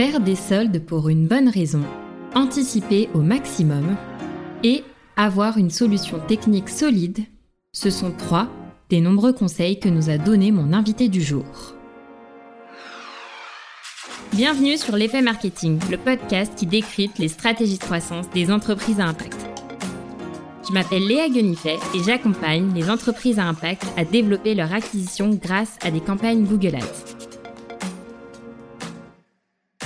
Faire des soldes pour une bonne raison, anticiper au maximum et avoir une solution technique solide, ce sont trois des nombreux conseils que nous a donnés mon invité du jour. Bienvenue sur l'effet marketing, le podcast qui décrypte les stratégies de croissance des entreprises à impact. Je m'appelle Léa Guenifet et j'accompagne les entreprises à impact à développer leur acquisition grâce à des campagnes Google Ads.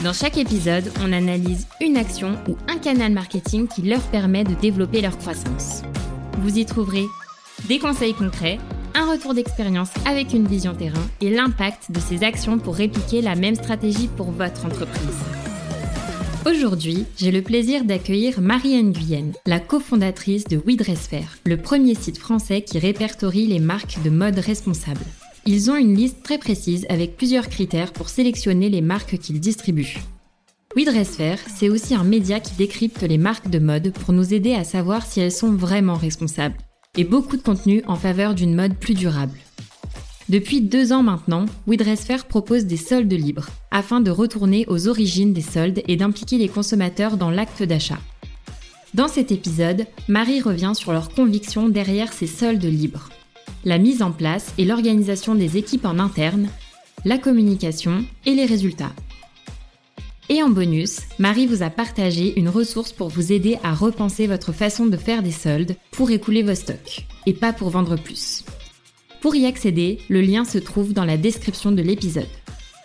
Dans chaque épisode, on analyse une action ou un canal marketing qui leur permet de développer leur croissance. Vous y trouverez des conseils concrets, un retour d'expérience avec une vision terrain et l'impact de ces actions pour répliquer la même stratégie pour votre entreprise. Aujourd'hui, j'ai le plaisir d'accueillir Marie-Anne Guyenne, la cofondatrice de WeDressFair, le premier site français qui répertorie les marques de mode responsables. Ils ont une liste très précise avec plusieurs critères pour sélectionner les marques qu'ils distribuent. WeDressFair, c'est aussi un média qui décrypte les marques de mode pour nous aider à savoir si elles sont vraiment responsables, et beaucoup de contenu en faveur d'une mode plus durable. Depuis deux ans maintenant, WeDressFair propose des soldes libres, afin de retourner aux origines des soldes et d'impliquer les consommateurs dans l'acte d'achat. Dans cet épisode, Marie revient sur leurs convictions derrière ces soldes libres. La mise en place et l'organisation des équipes en interne, la communication et les résultats. Et en bonus, Marie vous a partagé une ressource pour vous aider à repenser votre façon de faire des soldes pour écouler vos stocks, et pas pour vendre plus. Pour y accéder, le lien se trouve dans la description de l'épisode.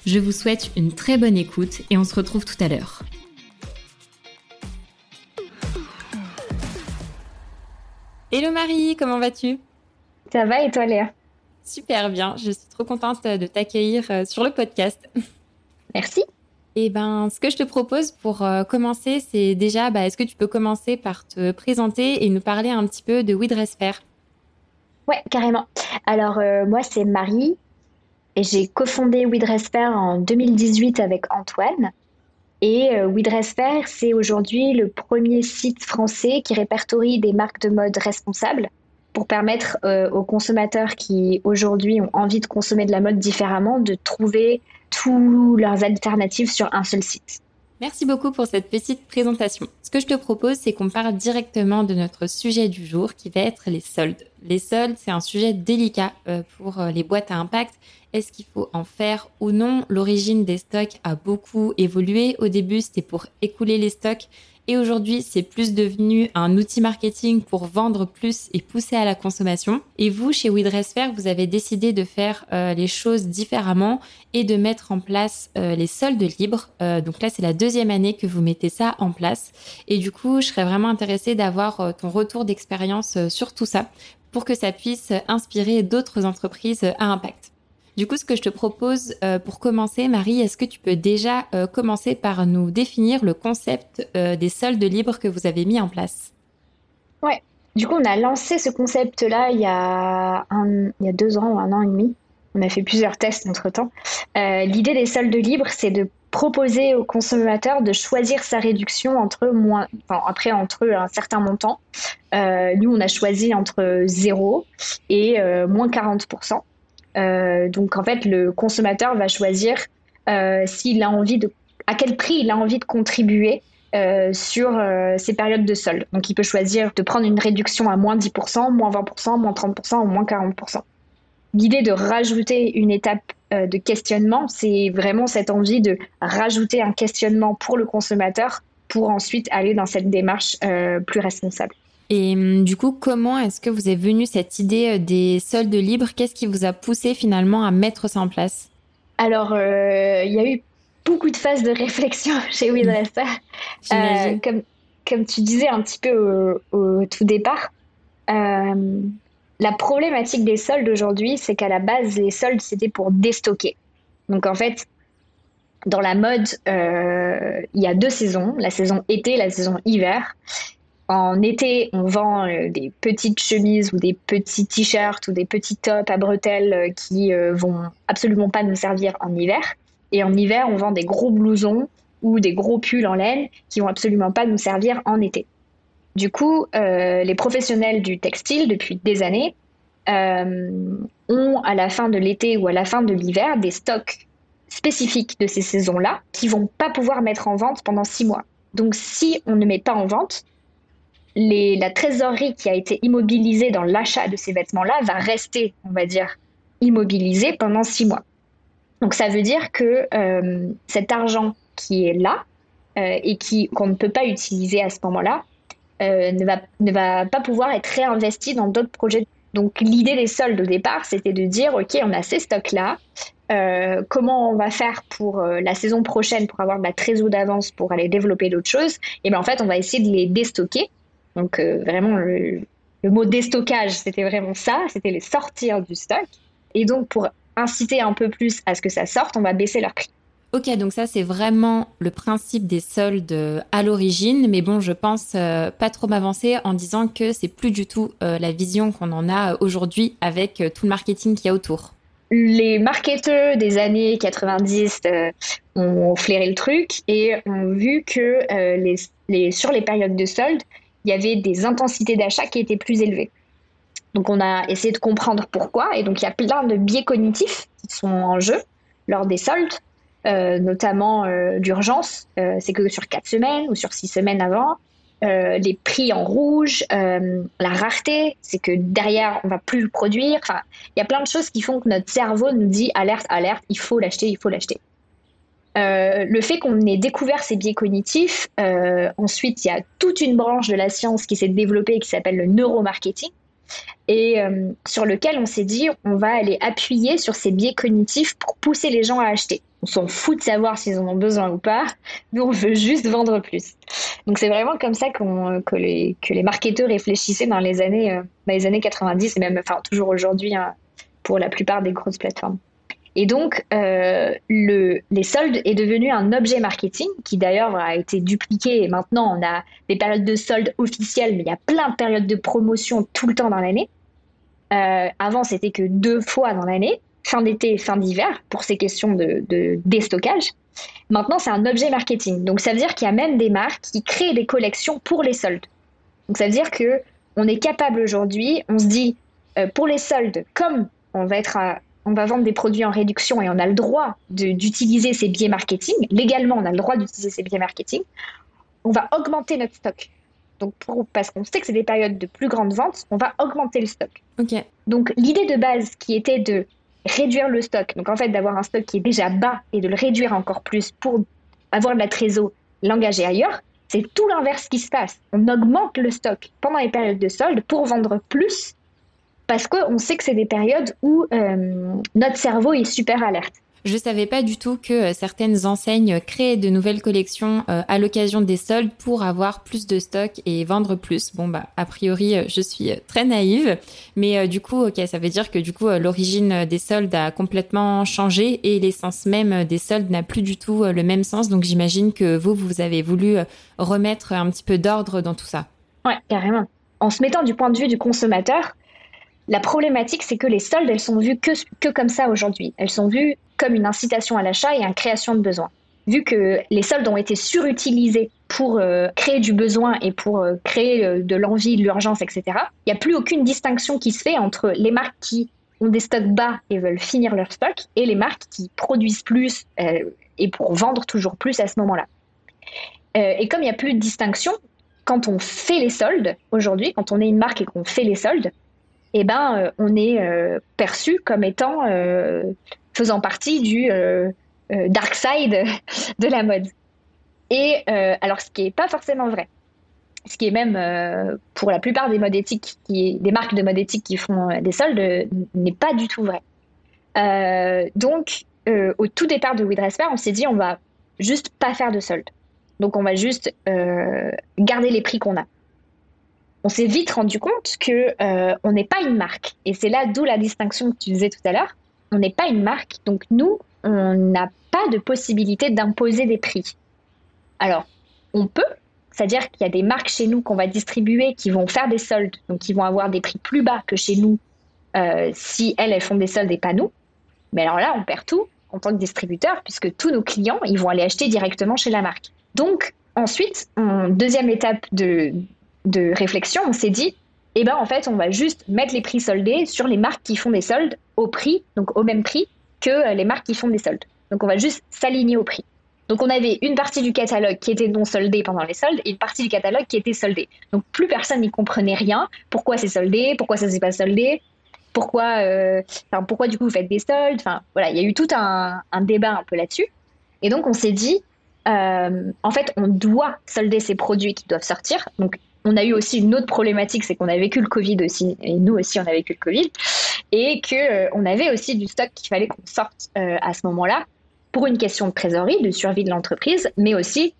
Je vous souhaite une très bonne écoute et on se retrouve tout à l'heure. Hello Marie, comment vas-tu? Ça va et toi Léa? Super bien, je suis trop contente de t'accueillir euh, sur le podcast. Merci. Et eh ben, ce que je te propose pour euh, commencer, c'est déjà, bah, est-ce que tu peux commencer par te présenter et nous parler un petit peu de WeDressFair Ouais, carrément. Alors, euh, moi, c'est Marie et j'ai cofondé WeDressFair en 2018 avec Antoine. Et euh, c'est aujourd'hui le premier site français qui répertorie des marques de mode responsables pour permettre euh, aux consommateurs qui aujourd'hui ont envie de consommer de la mode différemment de trouver toutes leurs alternatives sur un seul site. Merci beaucoup pour cette petite présentation. Ce que je te propose, c'est qu'on parle directement de notre sujet du jour qui va être les soldes. Les soldes, c'est un sujet délicat euh, pour euh, les boîtes à impact. Est-ce qu'il faut en faire ou non? L'origine des stocks a beaucoup évolué. Au début, c'était pour écouler les stocks et aujourd'hui, c'est plus devenu un outil marketing pour vendre plus et pousser à la consommation. Et vous, chez WeDressFair, vous avez décidé de faire euh, les choses différemment et de mettre en place euh, les soldes libres. Euh, donc là, c'est la deuxième année que vous mettez ça en place. Et du coup, je serais vraiment intéressée d'avoir ton retour d'expérience sur tout ça pour que ça puisse inspirer d'autres entreprises à impact. Du coup, ce que je te propose euh, pour commencer, Marie, est-ce que tu peux déjà euh, commencer par nous définir le concept euh, des soldes libres que vous avez mis en place? Ouais. Du coup, on a lancé ce concept-là il, y a deux ans ou un an et demi. On a fait plusieurs tests entre-temps. L'idée des soldes libres, c'est de proposer au consommateur de choisir sa réduction entre après entre un certain montant. nous, on a choisi entre 0 et moins 40%. Euh, donc en fait, le consommateur va choisir euh, s'il à quel prix il a envie de contribuer euh, sur ces périodes de solde. Donc il peut choisir de prendre une réduction à moins 10%, moins 20%, moins 30% ou moins 40%. L'idée de rajouter une étape de questionnement, c'est vraiment cette envie de rajouter un questionnement pour le consommateur pour ensuite aller dans cette démarche plus responsable. Et hum, du coup, comment est-ce que vous est venue cette idée euh, des soldes libres? Qu'est-ce qui vous a poussé finalement à mettre ça en place? Alors, euh, il y a eu beaucoup de phases de réflexion chez WeDresser. Euh, comme, comme tu disais un petit peu au, tout départ, la problématique des soldes aujourd'hui, c'est qu'à la base, les soldes, c'était pour déstocker. Donc en fait, dans la mode, il y a deux saisons, la saison été et la saison hiver. En été, on vend euh, des petites chemises ou des petits t-shirts ou des petits tops à bretelles euh, qui euh, vont absolument pas nous servir en hiver. Et en hiver, on vend des gros blousons ou des gros pulls en laine qui vont absolument pas nous servir en été. Du coup, les professionnels du textile, depuis des années, ont à la fin de l'été ou à la fin de l'hiver des stocks spécifiques de ces saisons-là qui vont pas pouvoir mettre en vente pendant six mois. Donc si on ne met pas en vente, la trésorerie qui a été immobilisée dans l'achat de ces vêtements-là va rester, on va dire, immobilisée pendant six mois. Donc ça veut dire que euh, cet argent qui est là euh, et qui qu'on ne peut pas utiliser à ce moment-là euh, ne, va, ne va pas pouvoir être réinvesti dans d'autres projets. Donc l'idée des soldes au départ, c'était de dire, OK, on a ces stocks-là, comment on va faire pour la saison prochaine pour avoir de la trésor d'avance pour aller développer d'autres choses? Et bien en fait, on va essayer de les déstocker donc euh, vraiment, le, mot déstockage, c'était vraiment ça, c'était les sortir du stock. Et donc pour inciter un peu plus à ce que ça sorte, on va baisser leur prix. Ok, donc ça c'est vraiment le principe des soldes euh, à l'origine, mais bon, je pense euh, pas trop m'avancer en disant que c'est plus du tout la vision qu'on en a aujourd'hui avec tout le marketing qu'il y a autour. Les marketeurs des années 90 ont flairé le truc et ont vu que les, sur les périodes de soldes, il y avait des intensités d'achat qui étaient plus élevées. Donc on a essayé de comprendre pourquoi, et donc il y a plein de biais cognitifs qui sont en jeu lors des soldes, euh, notamment euh, d'urgence, euh, c'est que sur quatre semaines ou sur six semaines avant, les prix en rouge, la rareté, c'est que derrière on va plus le produire. Il y a plein de choses qui font que notre cerveau nous dit alerte, alerte, il faut l'acheter, il faut l'acheter. Euh, le fait qu'on ait découvert ces biais cognitifs, euh, ensuite il y a toute une branche de la science qui s'est développée qui s'appelle le neuromarketing et euh, sur lequel on s'est dit on va aller appuyer sur ces biais cognitifs pour pousser les gens à acheter. On s'en fout de savoir s'ils en ont besoin ou pas, nous on veut juste vendre plus. Donc c'est vraiment comme ça que, les, marketeurs réfléchissaient dans les années, dans les années 90 et même enfin, toujours aujourd'hui hein, pour la plupart des grosses plateformes. Et donc, euh, le, les soldes est devenu un objet marketing qui d'ailleurs a été dupliqué. Maintenant, on a des périodes de soldes officielles, mais il y a plein de périodes de promotion tout le temps dans l'année. Euh, avant, c'était que deux fois dans l'année, fin d'été et fin d'hiver, pour ces questions de, de déstockage. Maintenant, c'est un objet marketing. Donc, ça veut dire qu'il y a même des marques qui créent des collections pour les soldes. Donc, ça veut dire que on est capable aujourd'hui, on se dit, euh, pour les soldes, comme on va être à on va vendre des produits en réduction et on a le droit d'utiliser ces biais marketing, légalement on a le droit d'utiliser ces biais marketing, on va augmenter notre stock. Donc parce qu'on sait que c'est des périodes de plus grande vente, on va augmenter le stock. Donc l'idée de base qui était de réduire le stock, donc en fait d'avoir un stock qui est déjà bas et de le réduire encore plus pour avoir de la trésor, l'engager ailleurs, c'est tout l'inverse qui se passe. On augmente le stock pendant les périodes de solde pour vendre plus parce qu'on sait que c'est des périodes où euh, notre cerveau est super alerte. Je ne savais pas du tout que euh, certaines enseignes créent de nouvelles collections euh, à l'occasion des soldes pour avoir plus de stock et vendre plus. Bon bah a priori je suis très naïve, mais du coup ok ça veut dire que du coup l'origine des soldes a complètement changé et l'essence même des soldes n'a plus du tout le même sens. Donc j'imagine que vous vous avez voulu remettre un petit peu d'ordre dans tout ça. Ouais carrément. En se mettant du point de vue du consommateur, la problématique, c'est que les soldes, elles sont vues que, comme ça aujourd'hui. Elles sont vues comme une incitation à l'achat et une création de besoin. Vu que les soldes ont été surutilisés pour euh, créer du besoin et pour euh, créer euh, de l'envie, de l'urgence, etc., il n'y a plus aucune distinction qui se fait entre les marques qui ont des stocks bas et veulent finir leur stock et les marques qui produisent plus et pour vendre toujours plus à ce moment-là. et comme il n'y a plus de distinction, quand on fait les soldes aujourd'hui, quand on est une marque et qu'on fait les soldes, eh ben, euh, on est euh, perçu comme étant euh, faisant partie du dark side de la mode. Et alors, ce qui n'est pas forcément vrai, ce qui est même pour la plupart des marques de mode éthique qui font des soldes, n'est pas du tout vrai. donc, au tout départ de WeDressPair, on s'est dit on va juste pas faire de soldes. Donc, on va juste garder les prix qu'on a on s'est vite rendu compte que euh, on n'est pas une marque. Et c'est là d'où la distinction que tu disais tout à l'heure. On n'est pas une marque, donc nous, on n'a pas de possibilité d'imposer des prix. Alors, on peut, c'est-à-dire qu'il y a des marques chez nous qu'on va distribuer qui vont faire des soldes, donc qui vont avoir des prix plus bas que chez nous euh, si elles, font des soldes et pas nous. Mais alors là, on perd tout en tant que distributeur puisque tous nos clients, ils vont aller acheter directement chez la marque. Donc, ensuite, en deuxième étape de, de réflexion, on s'est dit, eh ben en fait, on va juste mettre les prix soldés sur les marques qui font des soldes au prix, donc au même prix que euh, les marques qui font des soldes. Donc on va juste s'aligner au prix. Donc on avait une partie du catalogue qui était non soldée pendant les soldes et une partie du catalogue qui était soldée. Donc plus personne n'y comprenait rien. Pourquoi c'est soldé? Pourquoi ça s'est pas soldé? Pourquoi, euh, pourquoi du coup vous faites des soldes? Enfin voilà, il y a eu tout un, débat un peu là-dessus. Et donc on s'est dit, euh, en fait, on doit solder ces produits qui doivent sortir. Donc on a eu aussi une autre problématique, c'est qu'on a vécu le Covid aussi, et nous aussi on a vécu le Covid, et que euh, on avait aussi du stock qu'il fallait qu'on sorte à ce moment-là pour une question de trésorerie, de survie de l'entreprise, mais aussi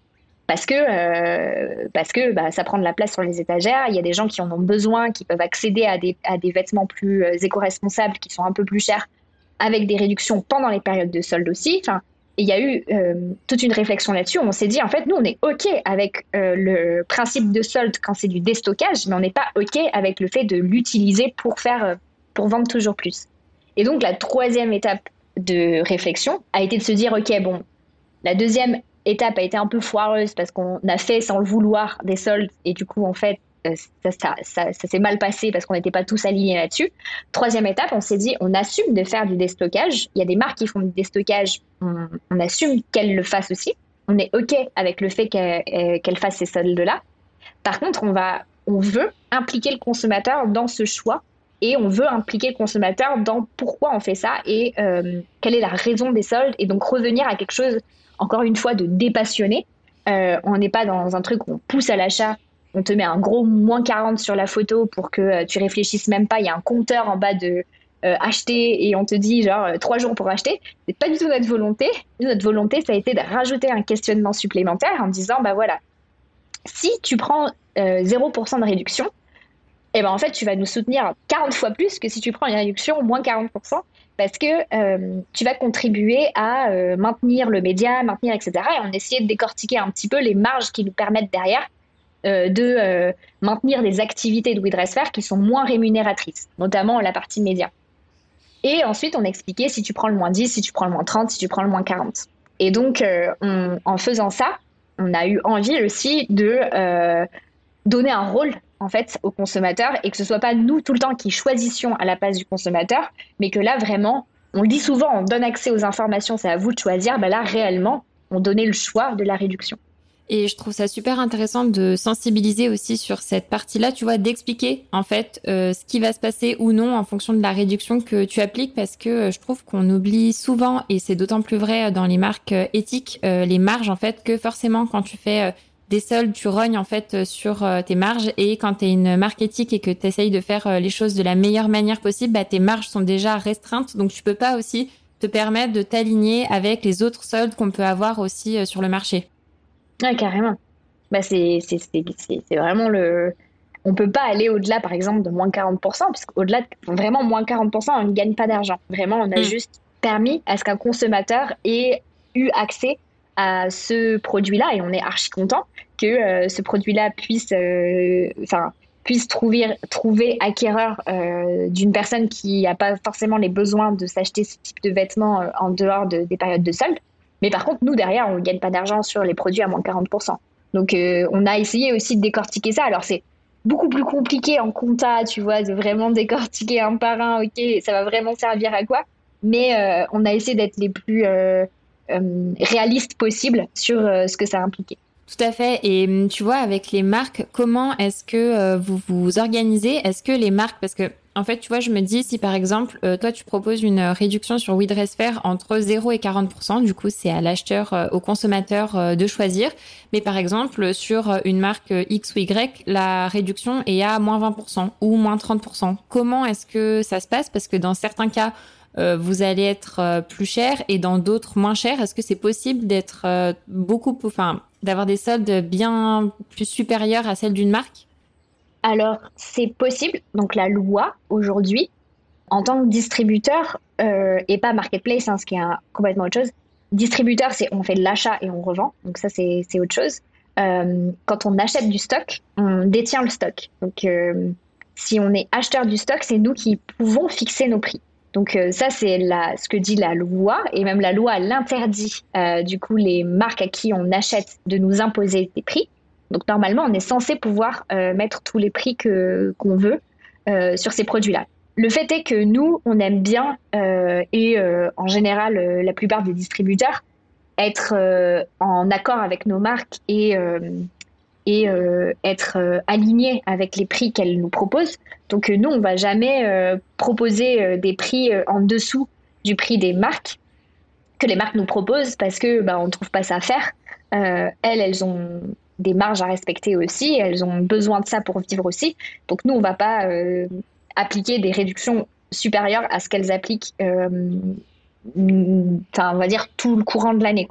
parce que, euh, parce que bah, ça prend de la place sur les étagères. Il y a des gens qui en ont besoin, qui peuvent accéder à des, à des vêtements plus euh, éco-responsables, qui sont un peu plus chers, avec des réductions pendant les périodes de solde aussi. Il y a eu euh, toute une réflexion là-dessus. On s'est dit, en fait, nous, on est OK avec le principe de solde quand c'est du déstockage, mais on n'est pas OK avec le fait de l'utiliser pour, faire, pour vendre toujours plus. Et donc, la troisième étape de réflexion a été de se dire, OK, bon, la deuxième étape a été un peu foireuse parce qu'on a fait sans le vouloir des soldes et du coup, en fait, euh, ça, s'est mal passé parce qu'on n'était pas tous alignés là-dessus. Troisième étape, on s'est dit, on assume de faire du déstockage. Il y a des marques qui font du déstockage, on, assume qu'elles le fassent aussi. On est OK avec le fait qu'elles euh, fassent ces soldes-là. Par contre, on, va, on veut impliquer le consommateur dans ce choix et on veut impliquer le consommateur dans pourquoi on fait ça et euh, quelle est la raison des soldes et donc revenir à quelque chose encore une fois de dépassionné. On n'est pas dans un truc où on pousse à l'achat, on te met un gros moins 40 sur la photo pour que euh, tu réfléchisses même pas, il y a un compteur en bas de acheter et on te dit genre trois jours pour acheter. C'est pas du tout notre volonté. Notre volonté, ça a été de rajouter un questionnement supplémentaire en disant bah voilà, si tu prends 0% de réduction, et eh ben en fait, tu vas nous soutenir 40 fois plus que si tu prends une réduction moins 40%, parce que euh, tu vas contribuer à euh, maintenir le média, maintenir, etc. Et on essayait de décortiquer un petit peu les marges qui nous permettent derrière euh, de maintenir des activités de WeDressFair qui sont moins rémunératrices, notamment la partie média. Et ensuite, on expliquait si tu prends le moins 10, si tu prends le moins 30, si tu prends le moins 40. Et donc, en faisant ça, on a eu envie aussi de donner un rôle en fait au consommateur et que ce soit pas nous tout le temps qui choisissions à la place du consommateur, mais que là vraiment, on le dit souvent, on donne accès aux informations, c'est à vous de choisir. Ben là réellement, on donnait le choix de la réduction. Et je trouve ça super intéressant de sensibiliser aussi sur cette partie-là, tu vois, d'expliquer en fait euh, ce qui va se passer ou non en fonction de la réduction que tu appliques, parce que euh, je trouve qu'on oublie souvent, et c'est d'autant plus vrai dans les marques euh, éthiques, les marges en fait, que forcément quand tu fais des soldes, tu rognes en fait euh, sur euh, tes marges et quand tu es une marque éthique et que tu essayes de faire euh, les choses de la meilleure manière possible, bah, tes marges sont déjà restreintes donc tu peux pas aussi te permettre de t'aligner avec les autres soldes qu'on peut avoir aussi sur le marché. Ouais, carrément. Bah, c'est vraiment le. On peut pas aller au-delà, par exemple, de moins 40%, puisqu'au-delà, de... vraiment moins 40%, on ne gagne pas d'argent. Vraiment, on a mm. juste permis à ce qu'un consommateur ait eu accès à ce produit-là et on est archi content que euh, ce produit-là puisse, euh, puisse trouver, trouver acquéreur euh, d'une personne qui n'a pas forcément les besoins de s'acheter ce type de vêtements en dehors de, des périodes de solde. Mais par contre, nous, derrière, on ne gagne pas d'argent sur les produits à moins de 40%. Donc, on a essayé aussi de décortiquer ça. Alors, c'est beaucoup plus compliqué en compta, tu vois, de vraiment décortiquer un par un, ok, ça va vraiment servir à quoi. Mais on a essayé d'être les plus euh, réaliste possible sur euh, ce que ça impliquait. Tout à fait. Et tu vois, avec les marques, comment est-ce que euh, vous vous organisez? Est-ce que les marques, parce que en fait, tu vois, je me dis, si par exemple, toi, tu proposes une réduction sur WeDressFair entre 0 et 40%, du coup, c'est à l'acheteur, au consommateur de choisir. Mais par exemple, sur une marque X ou Y, la réduction est à moins 20% ou moins 30%. Comment est-ce que ça se passe? Parce que dans certains cas, euh, vous allez être euh, plus cher et dans d'autres moins cher. Est-ce que c'est possible d'être euh, beaucoup, enfin, d'avoir des soldes bien plus supérieurs à celles d'une marque? Alors, c'est possible. Donc, la loi aujourd'hui, en tant que distributeur et pas marketplace, hein, ce qui est complètement autre chose. Distributeur, c'est on fait de l'achat et on revend. Donc, ça, c'est autre chose. quand on achète du stock, on détient le stock. Donc, si on est acheteur du stock, c'est nous qui pouvons fixer nos prix. Donc euh, ça, c'est ce que dit la loi, et même la loi l'interdit, euh, du coup, les marques à qui on achète de nous imposer des prix. Donc normalement, on est censé pouvoir euh, mettre tous les prix que qu'on veut sur ces produits-là. le fait est que nous, on aime bien, et en général la plupart des distributeurs, être en accord avec nos marques et et euh, être euh, aligné avec les prix qu'elle nous propose. Donc euh, nous, on va jamais proposer des prix en dessous du prix des marques que les marques nous proposent parce que bah, on trouve pas ça à faire. elles, elles ont des marges à respecter aussi, elles ont besoin de ça pour vivre aussi. Donc nous, on va pas appliquer des réductions supérieures à ce qu'elles appliquent, enfin on va dire tout le courant de l'année.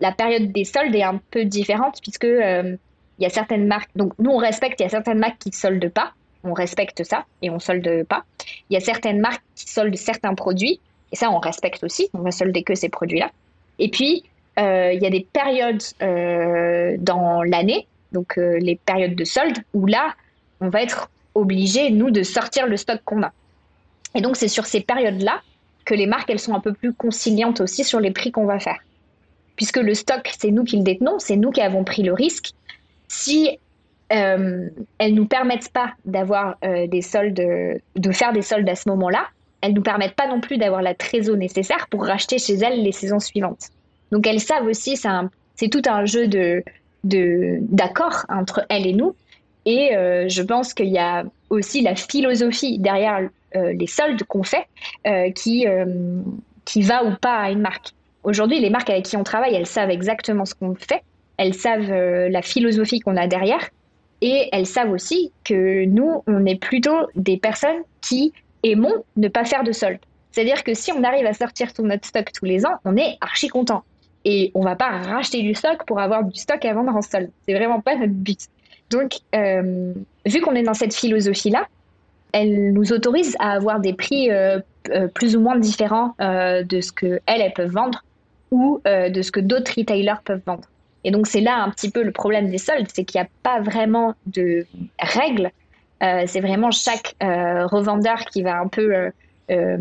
La période des soldes est un peu différente puisque il y a certaines marques, donc nous on respecte, il y a certaines marques qui soldent pas, on respecte ça et on solde pas. Il y a certaines marques qui soldent certains produits et ça on respecte aussi, on va solder que ces produits-là. Et puis euh, il y a des périodes euh, dans l'année, donc euh, les périodes de solde, où là on va être obligé nous de sortir le stock qu'on a. Et donc c'est sur ces périodes-là que les marques elles sont un peu plus conciliantes aussi sur les prix qu'on va faire puisque le stock, c'est nous qui le détenons, c'est nous qui avons pris le risque si euh, elles nous permettent pas d'avoir euh, des soldes, de faire des soldes à ce moment-là, elles nous permettent pas non plus d'avoir la trésor nécessaire pour racheter chez elles les saisons suivantes. Donc elles savent aussi, c'est tout un jeu d'accord entre elles et nous. Et euh, je pense qu'il y a aussi la philosophie derrière euh, les soldes qu'on fait qui, qui va ou pas à une marque. Aujourd'hui, les marques avec qui on travaille, elles savent exactement ce qu'on fait elles savent euh, la philosophie qu'on a derrière et elles savent aussi que nous, on est plutôt des personnes qui aimons ne pas faire de solde. C'est-à-dire que si on arrive à sortir tout notre stock tous les ans, on est archi content. Et on va pas racheter du stock pour avoir du stock à vendre en solde. C'est vraiment pas notre but. Donc, euh, vu qu'on est dans cette philosophie-là, elle nous autorise à avoir des prix euh, plus ou moins différents de ce qu'elles, elles peuvent vendre ou de ce que d'autres retailers peuvent vendre. Et donc c'est là un petit peu le problème des soldes, c'est qu'il n'y a pas vraiment de règles. Euh, c'est vraiment chaque euh, revendeur qui va un peu euh,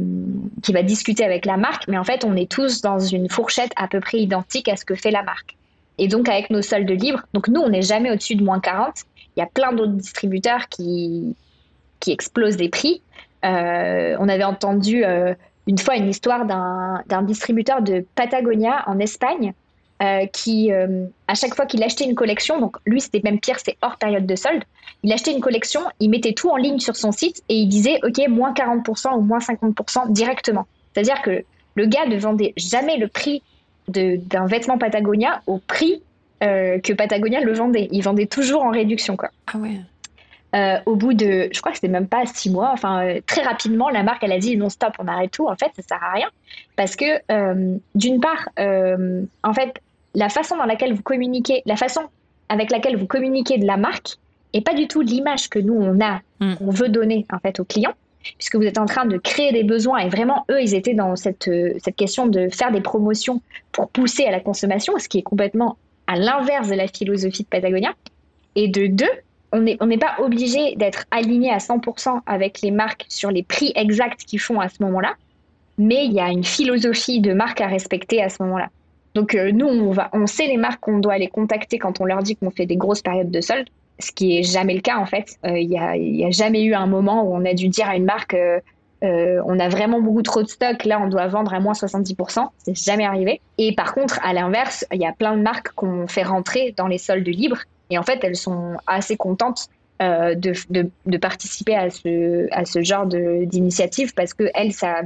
qui va discuter avec la marque, mais en fait on est tous dans une fourchette à peu près identique à ce que fait la marque. Et donc avec nos soldes libres, donc nous on n'est jamais au-dessus de moins 40. Il y a plein d'autres distributeurs qui qui explosent des prix. on avait entendu une fois une histoire d'un distributeur de Patagonia en Espagne euh, qui, euh, à chaque fois qu'il achetait une collection, donc lui c'était même pire, c'est hors période de solde, il achetait une collection, il mettait tout en ligne sur son site et il disait ok moins 40% ou moins 50% directement. C'est-à-dire que le gars ne vendait jamais le prix d'un vêtement Patagonia au prix euh, que Patagonia le vendait. Il vendait toujours en réduction quoi. Ah ouais. au bout de, je crois que c'était même pas six mois, enfin très rapidement, la marque elle a dit non stop, on arrête tout. En fait, ça sert à rien parce que d'une part, en fait, la façon dans laquelle vous communiquez, la façon avec laquelle vous communiquez de la marque et pas du tout l'image que nous on a, mm. qu'on veut donner en fait aux clients, puisque vous êtes en train de créer des besoins et vraiment eux ils étaient dans cette euh, cette question de faire des promotions pour pousser à la consommation, ce qui est complètement à l'inverse de la philosophie de Patagonia. Et de deux, on n'est on n'est pas obligé d'être aligné à 100% avec les marques sur les prix exacts qu'ils font à ce moment-là, mais il y a une philosophie de marque à respecter à ce moment-là. Donc euh, nous, on, va, on sait les marques qu'on doit les contacter quand on leur dit qu'on fait des grosses périodes de solde, ce qui est jamais le cas en fait. Il euh, n'y a, a, jamais eu un moment où on a dû dire à une marque euh, on a vraiment beaucoup trop de stock, là on doit vendre à moins 70%, c'est jamais arrivé. Et par contre, à l'inverse, il y a plein de marques qu'on fait rentrer dans les soldes libres et en fait elles sont assez contentes de, de, de, participer à ce, à ce genre d'initiative parce que elles, ça,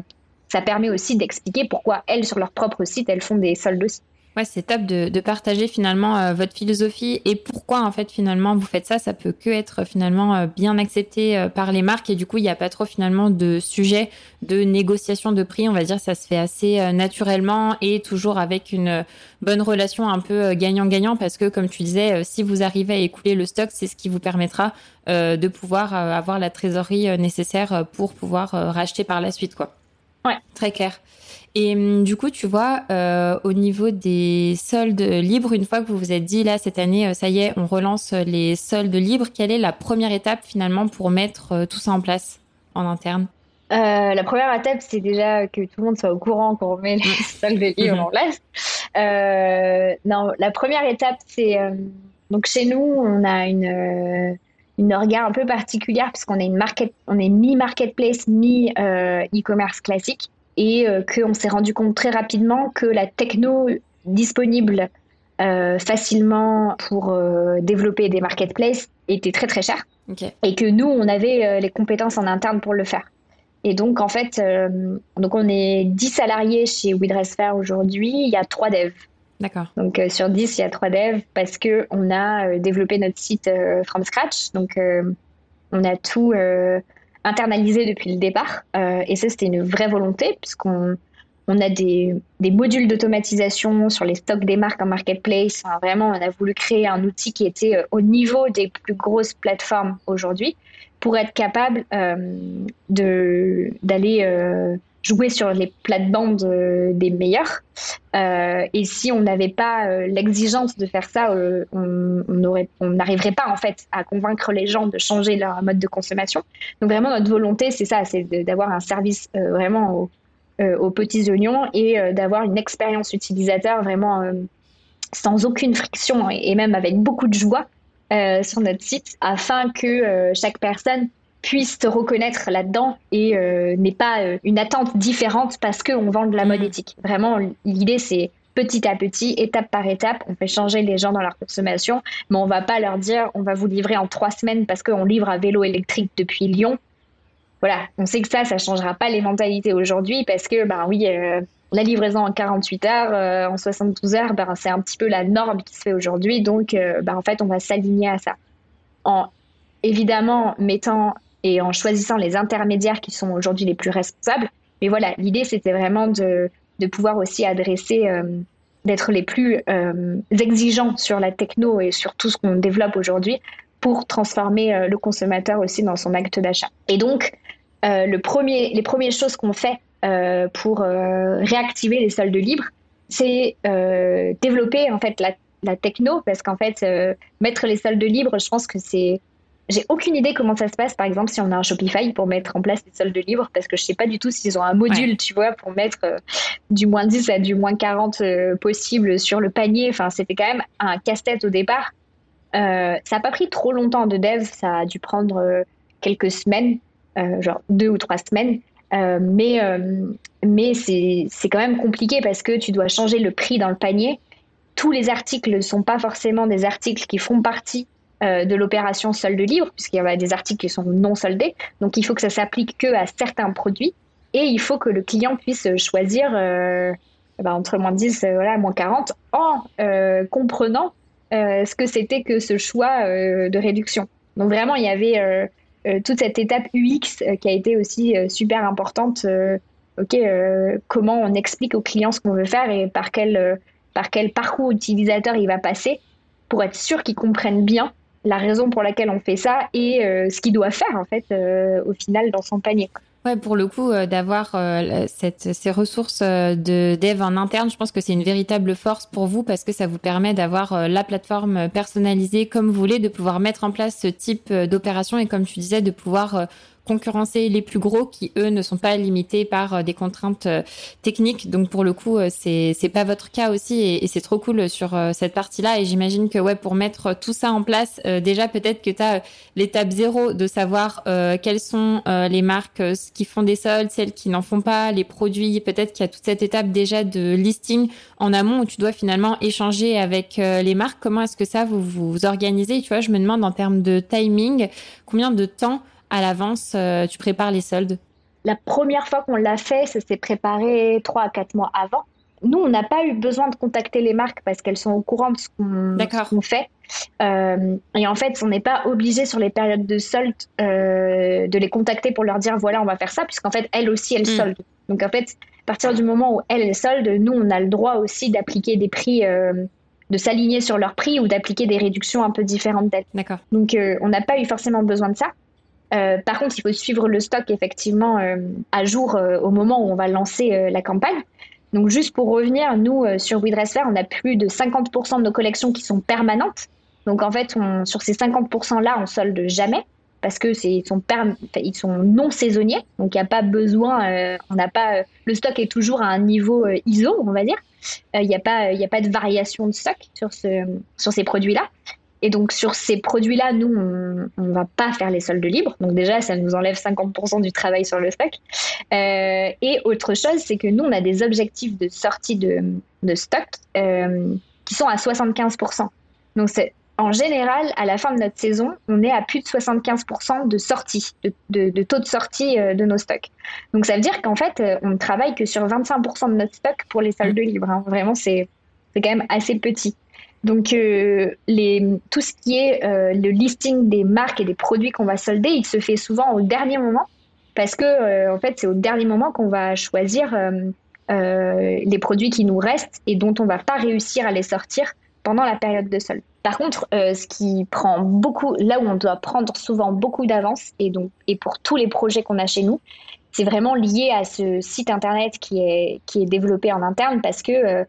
ça permet aussi d'expliquer pourquoi elles, sur leur propre site, elles font des soldes aussi. Ouais, c'est top de, partager finalement euh, votre philosophie et pourquoi en fait finalement vous faites ça. Ça peut que être finalement euh, bien accepté euh, par les marques et du coup il n'y a pas trop finalement de sujet de négociation de prix. On va dire ça se fait assez naturellement et toujours avec une bonne relation un peu gagnant-gagnant parce que comme tu disais, si vous arrivez à écouler le stock, c'est ce qui vous permettra de pouvoir avoir la trésorerie nécessaire pour pouvoir racheter par la suite quoi. Ouais. Très clair. Et hum, du coup, tu vois, euh, au niveau des soldes libres, une fois que vous vous êtes dit, là, cette année, euh, ça y est, on relance les soldes libres, quelle est la première étape finalement pour mettre euh, tout ça en place en interne? La première étape, c'est déjà que tout le monde soit au courant qu'on remet les soldes libres en place. non, la première étape, c'est... donc chez nous, on a une une orga un peu particulière puisqu'on est une market, on est mi marketplace, mi e-commerce classique et qu'on s'est rendu compte très rapidement que la techno disponible facilement pour développer des marketplaces était très très chère et que nous on avait les compétences en interne pour le faire. Et donc, en fait, euh, donc on est 10 salariés chez WeDressFair aujourd'hui. Il y a 3 devs. D'accord. Donc, euh, sur 10, il y a 3 devs parce qu'on a euh, développé notre site from scratch. Donc, on a tout internalisé depuis le départ. et ça, c'était une vraie volonté puisqu'on on a des, des modules d'automatisation sur les stocks des marques en marketplace. vraiment, on a voulu créer un outil qui était au niveau des plus grosses plateformes aujourd'hui pour être capable euh, d'aller euh, jouer sur les plates-bandes euh, des meilleurs. et si on n'avait pas l'exigence de faire ça, on n'arriverait pas en fait à convaincre les gens de changer leur mode de consommation. Donc vraiment notre volonté, c'est ça, c'est d'avoir un service vraiment aux petits oignons et d'avoir une expérience utilisateur vraiment sans aucune friction et, même avec beaucoup de joie euh, sur notre site afin que euh, chaque personne puisse se reconnaître là-dedans et euh, n'ait pas une attente différente parce qu'on vend de la mode mm. éthique. Vraiment, l'idée, c'est petit à petit, étape par étape, on fait changer les gens dans leur consommation, mais on va pas leur dire on va vous livrer en trois semaines parce qu'on livre à vélo électrique depuis Lyon. Voilà, on sait que ça, ça changera pas les mentalités aujourd'hui parce que, ben oui, la livraison en 48 heures, euh, en 72 heures, ben, c'est un petit peu la norme qui se fait aujourd'hui. Donc, euh, ben, en fait, on va s'aligner à ça. En évidemment mettant et en choisissant les intermédiaires qui sont aujourd'hui les plus responsables. Mais voilà, l'idée, c'était vraiment de, de, pouvoir aussi adresser, euh, d'être les plus exigeants sur la techno et sur tout ce qu'on développe aujourd'hui pour transformer le consommateur aussi dans son acte d'achat. Et donc, le premier, les premières choses qu'on fait euh, pour euh, réactiver les soldes libres, c'est euh, développer en fait la, la techno parce qu'en fait mettre les soldes libres, je pense que c'est j'ai aucune idée comment ça se passe, par exemple, si on a un Shopify pour mettre en place les soldes libres, parce que je sais pas du tout s'ils ont un module, tu vois, pour mettre du moins 10 à du moins 40 possible sur le panier. Enfin, c'était quand même un casse-tête au départ. ça n'a pas pris trop longtemps de dev, ça a dû prendre quelques semaines, genre deux ou trois semaines. Euh, mais euh, mais c'est quand même compliqué parce que tu dois changer le prix dans le panier. Tous les articles ne sont pas forcément des articles qui font partie euh, de l'opération solde libre, puisqu'il y a des articles qui sont non soldés. Donc il faut que ça s'applique que à certains produits. Et il faut que le client puisse choisir bah, entre moins 10 voilà, moins 40 en comprenant ce que c'était que ce choix de réduction. Donc vraiment, il y avait euh, toute cette étape UX euh, qui a été aussi euh, super importante. ok, comment on explique aux clients ce qu'on veut faire et par quel, par quel parcours utilisateur il va passer pour être sûr qu'ils comprennent bien la raison pour laquelle on fait ça et ce qu'il doit faire en fait au final dans son panier. Ouais, pour le coup, d'avoir ces ressources de dev en interne, je pense que c'est une véritable force pour vous parce que ça vous permet d'avoir la plateforme personnalisée comme vous voulez, de pouvoir mettre en place ce type d'opération et comme tu disais, de pouvoir concurrencer les plus gros qui eux ne sont pas limités par euh, des contraintes euh, techniques. Donc pour le coup, euh, c'est c'est pas votre cas aussi et, c'est trop cool sur cette partie-là. Et j'imagine que ouais, pour mettre tout ça en place, déjà peut-être que tu as l'étape zéro de savoir quelles sont les marques qui font des soldes, celles qui n'en font pas, les produits. Peut-être qu'il y a toute cette étape déjà de listing en amont où tu dois finalement échanger avec les marques. Comment est-ce que ça vous vous organisez? Tu vois, je me demande en termes de timing, combien de temps à l'avance, euh, tu prépares les soldes La première fois qu'on l'a fait, ça s'est préparé trois à quatre mois avant. Nous, on n'a pas eu besoin de contacter les marques parce qu'elles sont au courant de ce qu'on fait. Euh, et en fait, on n'est pas obligé sur les périodes de soldes euh, de les contacter pour leur dire voilà, on va faire ça, puisqu'en fait, elles aussi, elles mm. soldent. Donc en fait, à partir du moment où elles, elles soldent, nous, on a le droit aussi d'appliquer des prix, de s'aligner sur leurs prix ou d'appliquer des réductions un peu différentes d'elles. D'accord. Donc on n'a pas eu forcément besoin de ça. Euh, par contre, il faut suivre le stock effectivement euh, à jour euh, au moment où on va lancer la campagne. Donc juste pour revenir, nous sur WeDressFair, on a plus de 50% de nos collections qui sont permanentes. Donc en fait, on, sur ces 50% là, on solde jamais parce que c'est sont ils sont non saisonniers. Donc il n'y a pas besoin, on n'a pas le stock est toujours à un niveau ISO, on va dire. Il n'y a pas il a pas de variation de stock sur ce sur ces produits là. Et donc sur ces produits-là, nous, on ne va pas faire les soldes libres. Donc déjà, ça nous enlève 50% du travail sur le stock. Euh, et autre chose, c'est que nous, on a des objectifs de sortie de, de stock euh, qui sont à 75%. Donc en général, à la fin de notre saison, on est à plus de 75% de sortie, de, de, taux de sortie euh, de nos stocks. Donc ça veut dire qu'en fait, on ne travaille que sur 25% de notre stock pour les soldes libres. Hein. Vraiment, c'est quand même assez petit. Donc, euh, tout ce qui est euh, le listing des marques et des produits qu'on va solder, il se fait souvent au dernier moment parce que, euh, en fait, c'est au dernier moment qu'on va choisir les produits qui nous restent et dont on va pas réussir à les sortir pendant la période de solde. Par contre, ce qui prend beaucoup, là où on doit prendre souvent beaucoup d'avance et et pour tous les projets qu'on a chez nous, c'est vraiment lié à ce site internet qui est qui est développé en interne parce que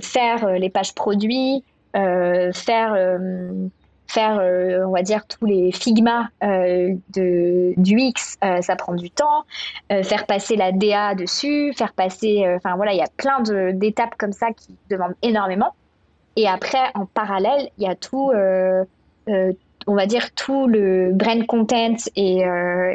faire les pages produits, faire euh, faire, euh, on va dire, tous les figmas de, du X, ça prend du temps. faire passer la DA dessus, faire passer, enfin voilà, il y a plein d'étapes comme ça qui demandent énormément. Et après, en parallèle, il y a tout, on va dire, tout le brand content et,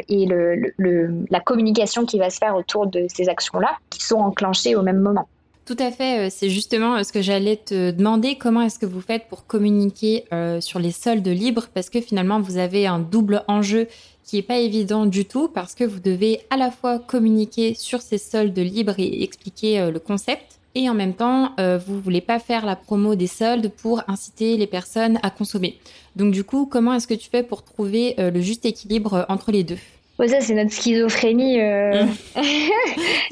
et le, la communication qui va se faire autour de ces actions-là, qui sont enclenchées au même moment. Tout à fait, euh, c'est justement euh, ce que j'allais te demander. Comment est-ce que vous faites pour communiquer euh, sur les soldes libres? Parce que finalement, vous avez un double enjeu qui est pas évident du tout parce que vous devez à la fois communiquer sur ces soldes libres et expliquer le concept. Et en même temps, vous voulez pas faire la promo des soldes pour inciter les personnes à consommer. Donc du coup, comment est-ce que tu fais pour trouver le juste équilibre entre les deux? Ça, c'est notre schizophrénie. Euh, mmh.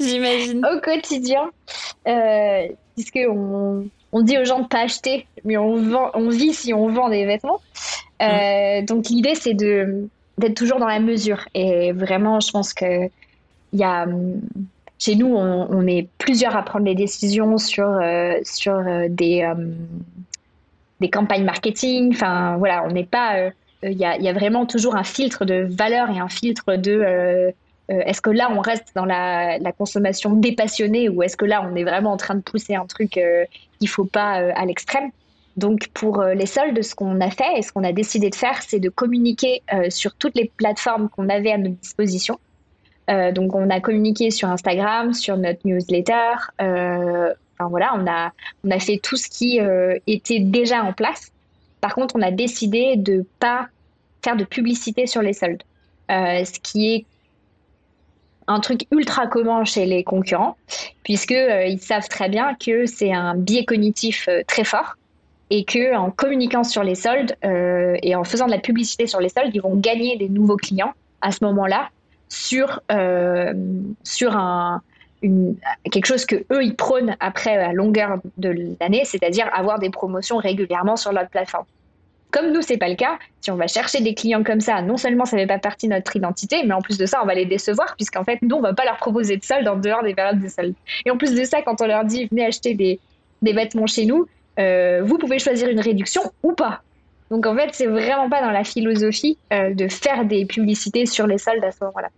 J'imagine. au quotidien. Euh, puisque on, dit aux gens de pas acheter, mais on, vend, on vit si on vend des vêtements. Euh, mmh. Donc, l'idée, c'est de, d'être toujours dans la mesure. Et vraiment, je pense que y a, chez nous, on, est plusieurs à prendre les décisions sur, sur des, des campagnes marketing. Enfin, voilà, on n'est pas il y a, vraiment toujours un filtre de valeur et un filtre de euh, euh, est-ce que là on reste dans la, consommation dépassionnée ou est-ce que là on est vraiment en train de pousser un truc euh, qu'il faut pas à l'extrême? Donc pour les soldes, ce qu'on a fait et ce qu'on a décidé de faire, c'est de communiquer sur toutes les plateformes qu'on avait à notre disposition. donc on a communiqué sur Instagram, sur notre newsletter. enfin voilà, on a on a fait tout ce qui était déjà en place par contre, on a décidé de pas faire de publicité sur les soldes, euh, ce qui est un truc ultra commun chez les concurrents, puisque euh, ils savent très bien que c'est un biais cognitif euh, très fort et que en communiquant sur les soldes et en faisant de la publicité sur les soldes, ils vont gagner des nouveaux clients à ce moment-là sur un quelque chose que eux ils prônent après à longueur de l'année, c'est-à-dire avoir des promotions régulièrement sur notre plateforme. Comme nous, c'est pas le cas. Si on va chercher des clients comme ça, non seulement ça fait pas partie de notre identité, mais en plus de ça, on va les décevoir puisqu'en fait, nous, on va pas leur proposer de soldes en dehors des périodes de soldes. Et en plus de ça, quand on leur dit venez acheter des, des vêtements chez nous, euh, vous pouvez choisir une réduction ou pas. Donc en fait, c'est vraiment pas dans la philosophie euh, de faire des publicités sur les soldes à ce moment-là.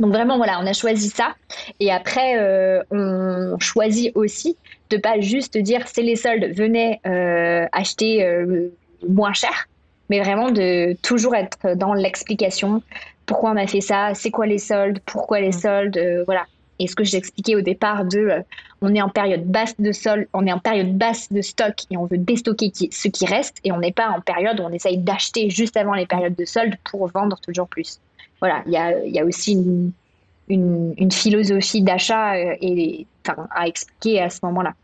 Donc vraiment, voilà, on a choisi ça. Et après, euh, on choisit aussi de pas juste dire c'est les soldes, venez euh, acheter euh, moins cher, mais vraiment de toujours être dans l'explication. Pourquoi on a fait ça? C'est quoi les soldes? Pourquoi les soldes? Voilà. Et ce que j'expliquais au départ de, on est en période basse de sol, on est en période basse de stock et on veut déstocker ce qui reste et on n'est pas en période où on essaye d'acheter juste avant les périodes de soldes pour vendre toujours plus voilà, il y a, aussi une, philosophie d'achat euh, à expliquer à ce moment-là.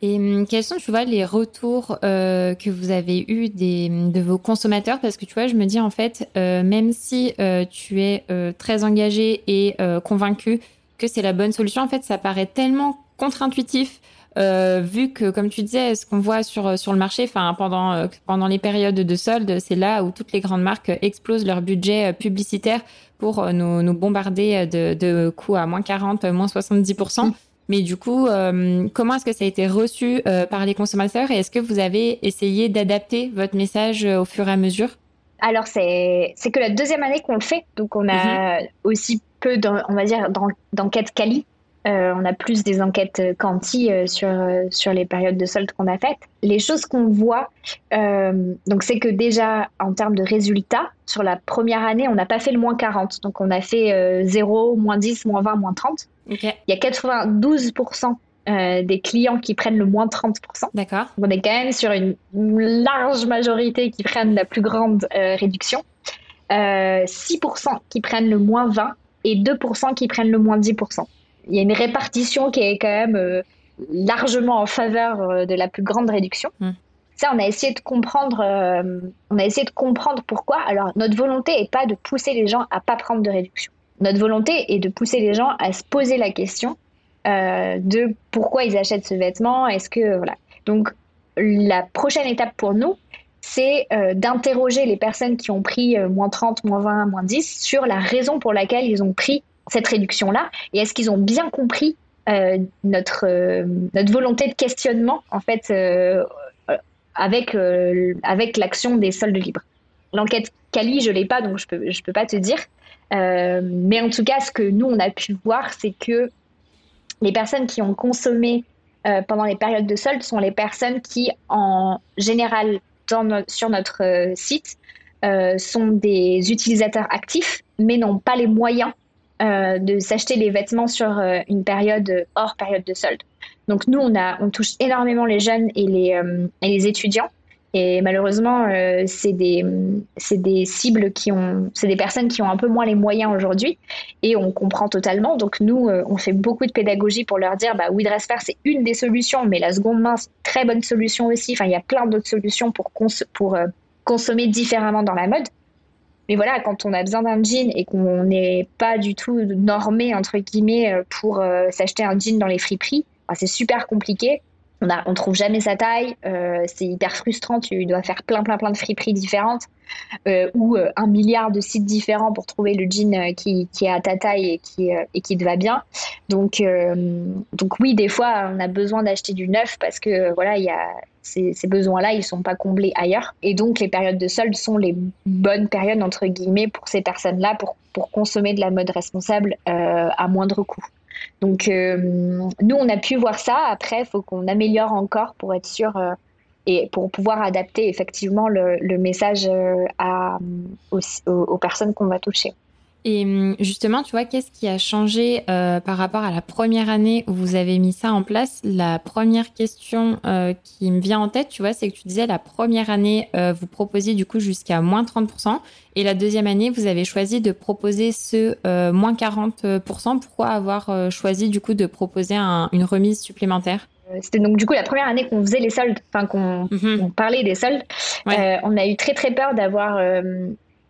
Et hum, quels sont, tu vois, les retours euh, que vous avez eus des, de vos consommateurs? Parce que, tu vois, je me dis, en fait, euh, même si tu es très engagé et convaincu que c'est la bonne solution, en fait, ça paraît tellement contre-intuitif euh, vu que, comme tu disais, ce qu'on voit sur sur le marché, enfin pendant euh, pendant les périodes de soldes, c'est là où toutes les grandes marques explosent leur budget euh, publicitaire pour nous, nous bombarder de, de coûts à moins 40, moins 70%. Mm. Mais du coup, comment est-ce que ça a été reçu par les consommateurs et est-ce que vous avez essayé d'adapter votre message au fur et à mesure? Alors, c'est c'est que la deuxième année qu'on le fait, donc on a mm-hmm. aussi peu, on va dire, d'enquête quali Euh, on a plus des enquêtes quanti euh, sur, euh, sur les périodes de solde qu'on a faites. Les choses qu'on voit, donc c'est que déjà en termes de résultats, sur la première année, on n'a pas fait le moins 40. Donc on a fait 0, moins 10, moins 20, moins 30. Il y a 92% des clients qui prennent le moins 30%. D'accord. On est quand même sur une large majorité qui prennent la plus grande réduction. 6% qui prennent le moins 20 et 2% qui prennent le moins 10% il y a une répartition qui est quand même euh, largement en faveur euh, de la plus grande réduction. Hmm. Ça, on a essayé de comprendre. Euh, on a essayé de comprendre pourquoi. Alors, notre volonté n'est pas de pousser les gens à pas prendre de réduction. Notre volonté est de pousser les gens à se poser la question de pourquoi ils achètent ce vêtement. Est-ce que voilà. Donc, la prochaine étape pour nous, c'est d'interroger les personnes qui ont pris moins 30, moins 20, moins 10 sur la raison pour laquelle ils ont pris cette réduction-là Et est-ce qu'ils ont bien compris euh, notre, euh, notre volonté de questionnement, en fait, euh, avec, avec l'action des soldes libres L'enquête Cali, je ne l'ai pas, donc je ne peux, je peux pas te dire. mais en tout cas, ce que nous, on a pu voir, c'est que les personnes qui ont consommé pendant les périodes de soldes sont les personnes qui, en général, sur notre site, sont des utilisateurs actifs, mais n'ont pas les moyens euh, de s'acheter les vêtements sur euh, une période hors période de solde. Donc nous, on, a, on touche énormément les jeunes et les, euh, et les étudiants. Et malheureusement, c'est des, des cibles qui ont, c'est des personnes qui ont un peu moins les moyens aujourd'hui. Et on comprend totalement. Donc nous, on fait beaucoup de pédagogie pour leur dire, bah, WeDressFair, c'est une des solutions, mais la seconde main, c'est une très bonne solution aussi. Enfin, il y a plein d'autres solutions pour, pour consommer différemment dans la mode. Mais voilà, quand on a besoin d'un jean et qu'on n'est pas du tout normé, entre guillemets, euh, pour euh, s'acheter un jean dans les friperies, bah, c'est super compliqué. On on trouve jamais sa taille, euh, c'est hyper frustrant. Tu dois faire plein, plein, plein de friperies différentes ou un milliard de sites différents pour trouver le jean qui, qui est à ta taille et qui, et qui te va bien. Donc, donc oui, des fois, on a besoin d'acheter du neuf parce que voilà, il y a ces, besoins-là, ils ne sont pas comblés ailleurs. Et donc, les périodes de solde sont les bonnes périodes, entre guillemets, pour ces personnes-là, pour, pour consommer de la mode responsable euh, à moindre coût. Donc, euh, nous, on a pu voir ça. Après, il faut qu'on améliore encore pour être sûr euh, et pour pouvoir adapter effectivement le, message aux personnes qu'on va toucher. Et hum, justement, tu vois, qu'est-ce qui a changé euh, par rapport à la première année où vous avez mis ça en place? La première question euh, qui me vient en tête, tu vois, c'est que tu disais la première année, euh, vous proposiez du coup jusqu'à moins 30%, et la deuxième année, vous avez choisi de proposer ce moins 40%. Pourquoi avoir choisi du coup de proposer une remise supplémentaire? C'était donc du coup la première année qu'on faisait les soldes, enfin qu'on mhm. parlait des soldes. on a eu très très peur d'avoir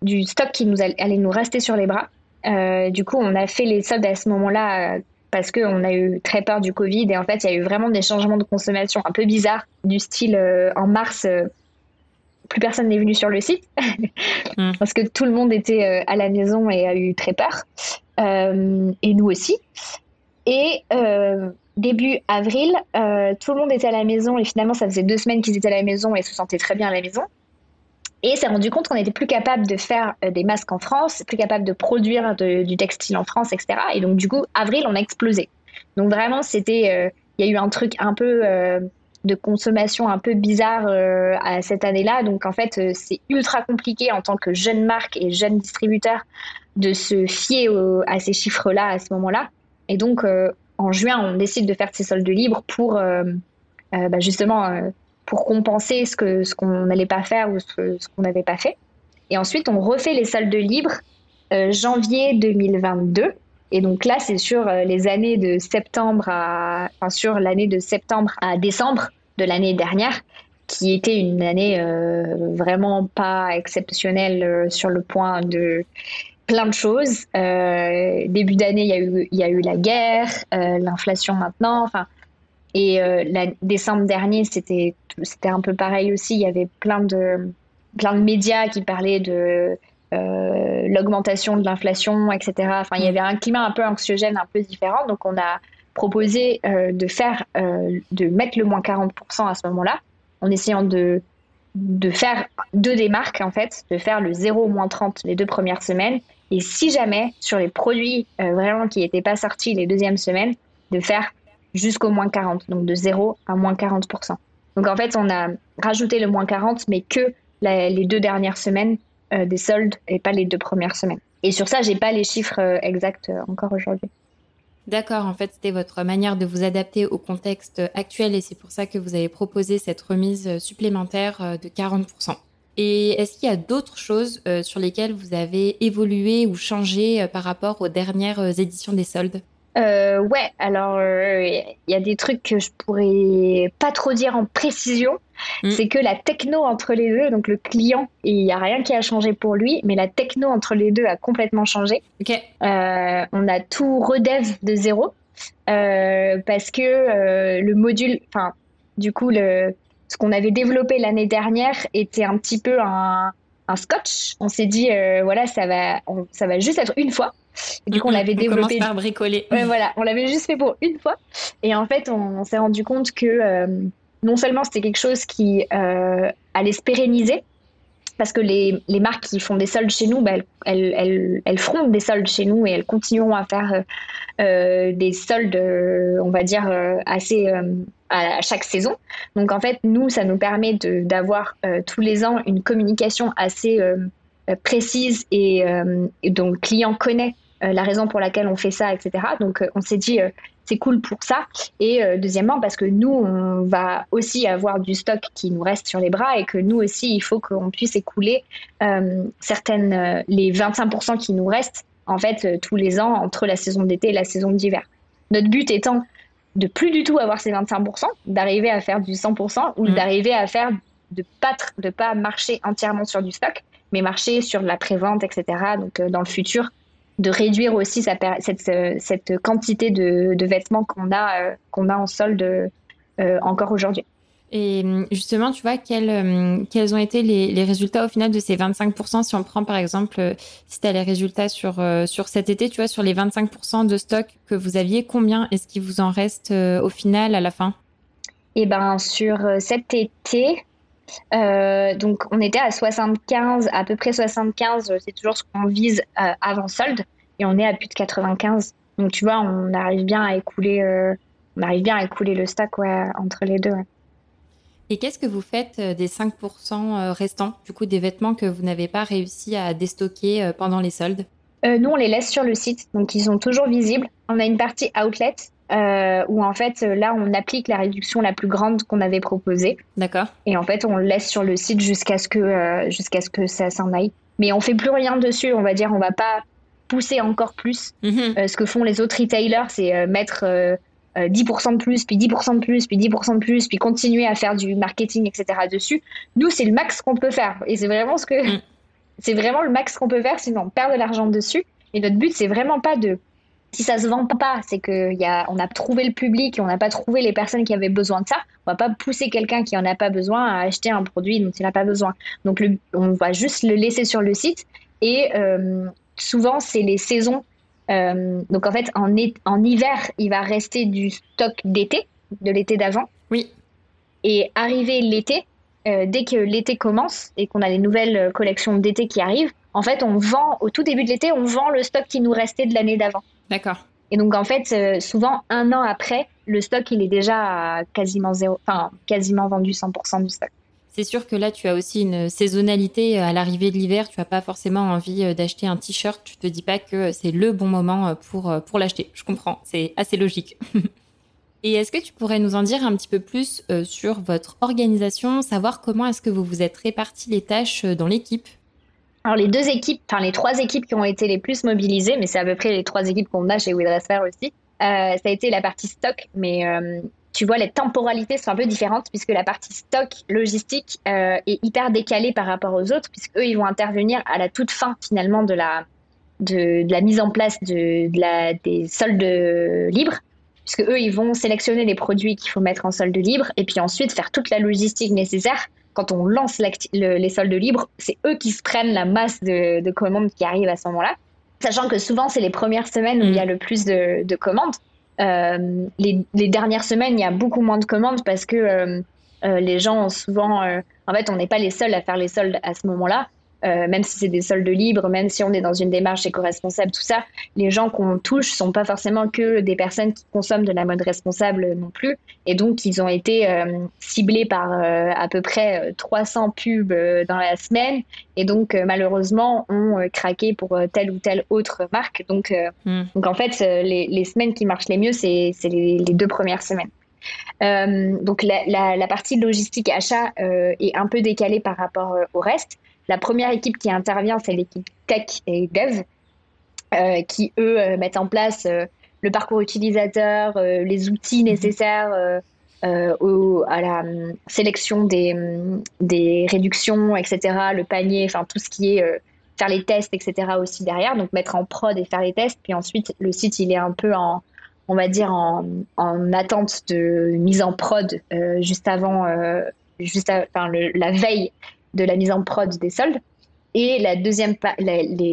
du stock qui nous allait nous rester sur les bras. Euh, du coup, on a fait les soldes à ce moment-là euh, parce qu'on a eu très peur du Covid et en fait, il y a eu vraiment des changements de consommation un peu bizarres du style euh, en mars. plus personne n'est venu sur le site hmm. parce que tout le monde était à la maison et a eu très peur. et nous aussi. Et début avril, tout le monde était à la maison et finalement, ça faisait deux semaines qu'ils étaient à la maison et se sentaient très bien à la maison. Et s'est rendu compte qu'on n'était plus capable de faire euh, des masques en France, plus capable de produire du textile en France, etc. Et donc, du coup, avril, on a explosé. Donc, vraiment, c'était. Euh, il y a eu un truc un peu euh, de consommation un peu bizarre à cette année-là. Donc, en fait, c'est ultra compliqué en tant que jeune marque et jeune distributeur de se fier à ces chiffres-là à ce moment-là. Et donc, en juin, on décide de faire ces soldes libres pour bah, justement pour compenser ce qu'on ce qu'on n'allait pas faire ou ce, qu'on n'avait pas fait. Et ensuite, on refait les soldes libres euh, janvier 2022. Et donc là, c'est sur euh, les années de septembre à, enfin, sur l'année de septembre à décembre de l'année dernière, qui était une année euh, vraiment pas exceptionnelle sur le point de plein de choses. début d'année, il y a eu, il y a eu la guerre, l'inflation maintenant. Enfin, et euh, la, décembre dernier, c'était un peu pareil aussi. Il y avait plein de plein de médias qui parlaient de euh, l'augmentation de l'inflation, etc. Enfin, il y avait un climat un peu anxiogène, un peu différent. Donc, on a proposé euh, de faire, de mettre le moins 40% à ce moment-là, en essayant de de faire deux démarques en fait, de faire le 0 au moins 30 les deux premières semaines. Et si jamais sur les produits vraiment qui n'étaient pas sortis les deuxièmes semaines, de faire jusqu'au moins 40, donc de 0 à moins 40%. Donc en fait, on a rajouté le moins 40, mais que les deux dernières semaines euh, des soldes et pas les deux premières semaines. Et sur ça, j'ai pas les chiffres euh, exacts euh, encore aujourd'hui. D'accord, en fait, c'était votre manière de vous adapter au contexte actuel et c'est pour ça que vous avez proposé cette remise supplémentaire de 40%. Et est-ce qu'il y a d'autres choses sur lesquelles vous avez évolué ou changé par rapport aux dernières éditions des soldes? Euh, ouais, alors il euh, y a des trucs que je pourrais pas trop dire en précision. Mm. C'est que la techno entre les deux, donc le client, il n'y a rien qui a changé pour lui, mais la techno entre les deux a complètement changé. Ok. Euh, on a tout redev de zéro parce que le module, enfin, du coup, le, ce qu'on avait développé l'année dernière était un petit peu un, un scotch. On s'est dit, voilà, ça va, ça va juste être une fois. Du coup, on l'avait développé. On par bricoler. voilà, on l'avait juste fait pour une fois. Et en fait, on, s'est rendu compte que euh, non seulement c'était quelque chose qui euh, allait se pérenniser, parce que les, les, marques qui font des soldes chez nous, bah, elles, elles, elles, feront des soldes chez nous et elles continueront à faire euh, des soldes, on va dire, assez à chaque saison. Donc en fait, nous, ça nous permet d'avoir tous les ans une communication assez précise et, et, dont le client connaît euh, la raison pour laquelle on fait ça, etc. Donc, euh, on s'est dit, euh, c'est cool pour ça. Et deuxièmement, parce que nous, on va aussi avoir du stock qui nous reste sur les bras et que nous aussi, il faut qu'on puisse écouler certaines, les 25% qui nous restent, en fait, tous les ans entre la saison d'été et la saison d'hiver. Notre but étant de plus du tout avoir ces 25%, d'arriver à faire du 100% ou mmh. d'arriver à faire de pas de pas marcher entièrement sur du stock, mais marcher sur la prévente, etc. Donc dans le futur, de réduire aussi cette, cette quantité de, vêtements qu'on a, euh, qu'on a en solde euh, encore aujourd'hui. Et hum, justement, tu vois, quels, hum, quels ont été les, résultats au final de ces 25% Si on prend par exemple, euh, si tu as les résultats sur, sur cet été, tu vois, sur les 25% de stock que vous aviez, combien est-ce qu'il vous en reste au final à la fin? Eh ben, sur cet été, euh, donc on était à 75, à peu près 75, c'est toujours ce qu'on vise euh, avant solde, et on est à plus de 95. Donc tu vois, on arrive bien à écouler, euh, on arrive bien à écouler le stock entre les deux. Et qu'est-ce que vous faites des 5% restants, du coup des vêtements que vous n'avez pas réussi à déstocker pendant les soldes? Nous, on les laisse sur le site, donc ils sont toujours visibles. On a une partie outlet euh, où en fait là on applique la réduction la plus grande qu'on avait proposée. D'accord. Et en fait on le laisse sur le site jusqu'à ce que euh, jusqu'à ce que ça s'en aille. Mais on fait plus rien dessus, on va dire, on va pas pousser encore plus. Mhm. Euh, ce que font les autres retailers, c'est mettre 10% de plus, puis 10% de plus, puis 10% de plus, puis continuer à faire du marketing, etc. dessus. Nous, c'est le max qu'on peut faire. Et c'est vraiment ce que. Mm. C'est vraiment le max qu'on peut faire, sinon on perd de l'argent dessus. Et notre but, c'est vraiment pas de si ça se vend pas, c'est qu'on a, a trouvé le public et on n'a pas trouvé les personnes qui avaient besoin de ça. On va pas pousser quelqu'un qui en a pas besoin à acheter un produit dont il n'a pas besoin. Donc on va juste le laisser sur le site et euh, souvent c'est les saisons. Euh, donc en fait en, en hiver il va rester du stock d'été, de l'été d'avant. Oui. Et arriver l'été, euh, dès que l'été commence et qu'on a les nouvelles collections d'été qui arrivent, en fait on vend au tout début de l'été on vend le stock qui nous restait de l'année d'avant. D'accord. Et donc en fait, euh, souvent un an après, le stock il est déjà quasiment zéro, enfin quasiment vendu 100% du stock. C'est sûr que là, tu as aussi une saisonnalité à l'arrivée de l'hiver. Tu n'as pas forcément envie euh, d'acheter un t-shirt. Tu te dis pas que c'est le bon moment euh, pour, pour l'acheter. Je comprends. C'est assez logique. Et est-ce que tu pourrais nous en dire un petit peu plus sur votre organisation, savoir comment est-ce que vous vous êtes réparti les tâches dans l'équipe? Alors les deux équipes, enfin les trois équipes qui ont été les plus mobilisées, mais c'est à peu près les trois équipes qu'on a chez WeDressFair aussi, euh, ça a été la partie stock, mais euh, tu vois les temporalités sont un peu différentes puisque la partie stock logistique euh, est hyper décalée par rapport aux autres puisque eux ils vont intervenir à la toute fin finalement de la de, la mise en place de, des soldes libres puisque eux ils vont sélectionner les produits qu'il faut mettre en solde libre et puis ensuite faire toute la logistique nécessaire quand on lance les soldes libres, c'est eux qui se prennent la masse de, commandes qui arrivent à ce moment-là. Sachant que souvent, c'est les premières semaines où il y a mm. le plus de, commandes. Euh, les, dernières semaines, il y a beaucoup moins de commandes parce que euh, euh, les gens ont souvent. en fait, on n'est pas les seuls à faire les soldes à ce moment-là. Euh, même si c'est des soldes libres, même si on est dans une démarche éco-responsable, tout ça, les gens qu'on touche sont pas forcément que des personnes qui consomment de la mode responsable non plus. Et donc, ils ont été euh, ciblés par euh, à peu près 300 pubs dans la semaine. Et donc, malheureusement, ont craqué pour telle ou telle autre marque. Donc, hmm. donc en fait, les, semaines qui marchent les mieux, c'est les, les, deux premières semaines. donc la, la, partie logistique achat est un peu décalée par rapport au reste. La première équipe qui intervient, c'est l'équipe tech et dev, euh, qui eux euh, mettent en place euh, le parcours utilisateur, les outils mhm. nécessaires à la sélection des, des, réductions, etc., le panier, enfin tout ce qui est faire les tests, etc. aussi derrière, donc mettre en prod et faire les tests. Puis ensuite, le site, il est un peu en, on va dire, en, en attente de mise en prod juste avant, juste enfin, la veille de la mise en prod des soldes. Et la deuxième,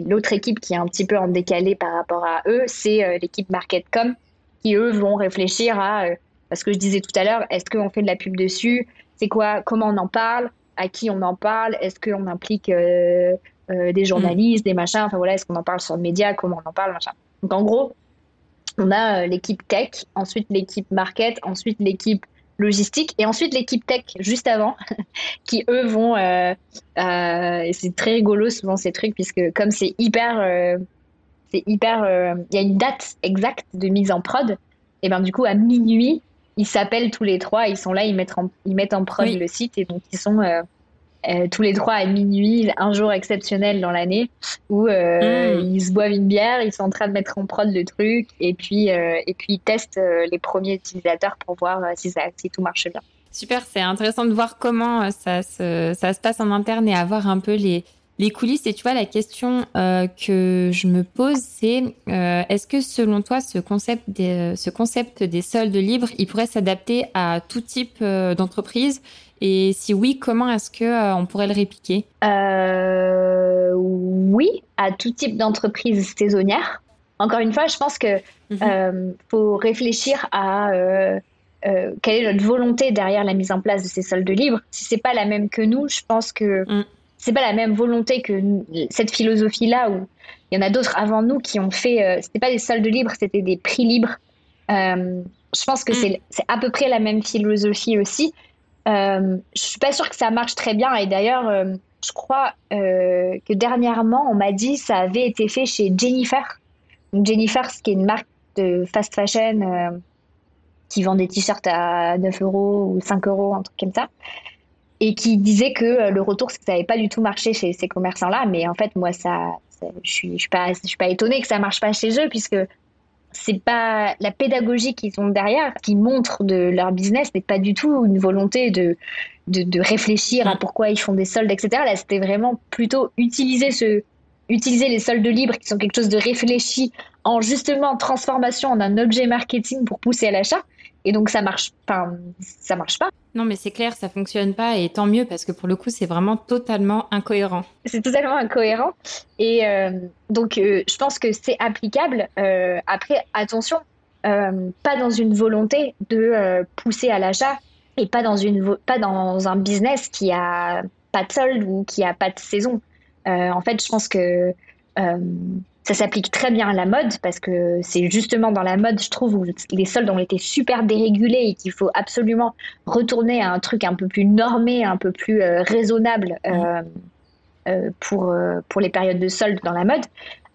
l'autre équipe qui est un petit peu en décalé par rapport à eux, c'est euh, l'équipe Marketcom, qui eux vont réfléchir à, euh, parce que je disais tout à l'heure, est-ce qu'on fait de la pub dessus? C'est quoi Comment on en parle? À qui on en parle? Est-ce qu'on implique euh, des journalistes, des machins? Enfin voilà, est-ce qu'on en parle sur le média? Comment on en parle machin? Donc en gros, on a l'équipe tech, ensuite l'équipe market, ensuite l'équipe logistique. Et ensuite l'équipe tech juste avant qui eux vont euh, euh, c'est très rigolo souvent ces trucs puisque comme c'est hyper euh, c'est hyper il y a une date exacte de mise en prod et ben du coup à minuit ils s'appellent tous les trois ils sont là ils mettent en, ils mettent en prod le site et donc ils sont euh, tous les trois à minuit, un jour exceptionnel dans l'année où euh, hmm. ils se boivent une bière, ils sont en train de mettre en prod le truc et puis, euh, et puis ils testent les premiers utilisateurs pour voir si, ça, si tout marche bien. Super, c'est intéressant de voir comment ça se, ça se passe en interne et avoir un peu les, les coulisses. Et tu vois, la question que je me pose, c'est est-ce que selon toi, ce concept, des, ce concept des soldes libres, il pourrait s'adapter à tout type d'entreprise et si oui, comment est-ce que euh, on pourrait le répliquer? Euh, Oui, à tout type d'entreprise saisonnière. Encore une fois, je pense que mhm. euh, faut réfléchir à quelle est notre volonté derrière la mise en place de ces soldes libres. Si c'est pas la même que nous, je pense que mm. c'est pas la même volonté que cette philosophie-là où il y en a d'autres avant nous qui ont fait. c'était pas des soldes libres, c'était des prix libres. je pense que mm. c'est à peu près la même philosophie aussi. Euh, je suis pas sûre que ça marche très bien. Et d'ailleurs, euh, je crois euh, que dernièrement, on m'a dit ça avait été fait chez Jennifer. Jennifer, qui est une marque de fast fashion euh, qui vend des t-shirts à 9 euros ou 5 euros, un truc comme ça. Et qui disait que le retour, c'est que ça n'avait pas du tout marché chez ces commerçants-là. Mais en fait, moi, ça, je suis, je suis pas, suis pas étonnée que ça marche pas chez eux, puisque c'est pas la pédagogie qu'ils ont derrière qui montre de leur business n'est pas du tout une volonté de, de, réfléchir à pourquoi ils font des soldes, etc. Là, c'était vraiment plutôt utiliser ce utiliser les soldes libres qui sont quelque chose de réfléchi en justement transformation en un objet marketing pour pousser à l'achat. Et donc ça marche, pas ça marche pas. Non, mais c'est clair, ça fonctionne pas et tant mieux parce que pour le coup, c'est vraiment totalement incohérent. C'est totalement incohérent et euh, donc euh, je pense que c'est applicable. Euh, après, attention, pas dans une volonté de pousser à l'achat et pas dans une pas dans un business qui a pas de solde ou qui a pas de saison. en fait, je pense que ça s'applique très bien à la mode parce que c'est justement dans la mode, je trouve, où les soldes ont été super dérégulés et qu'il faut absolument retourner à un truc un peu plus normé, un peu plus euh, raisonnable euh, euh, pour, pour les périodes de soldes dans la mode.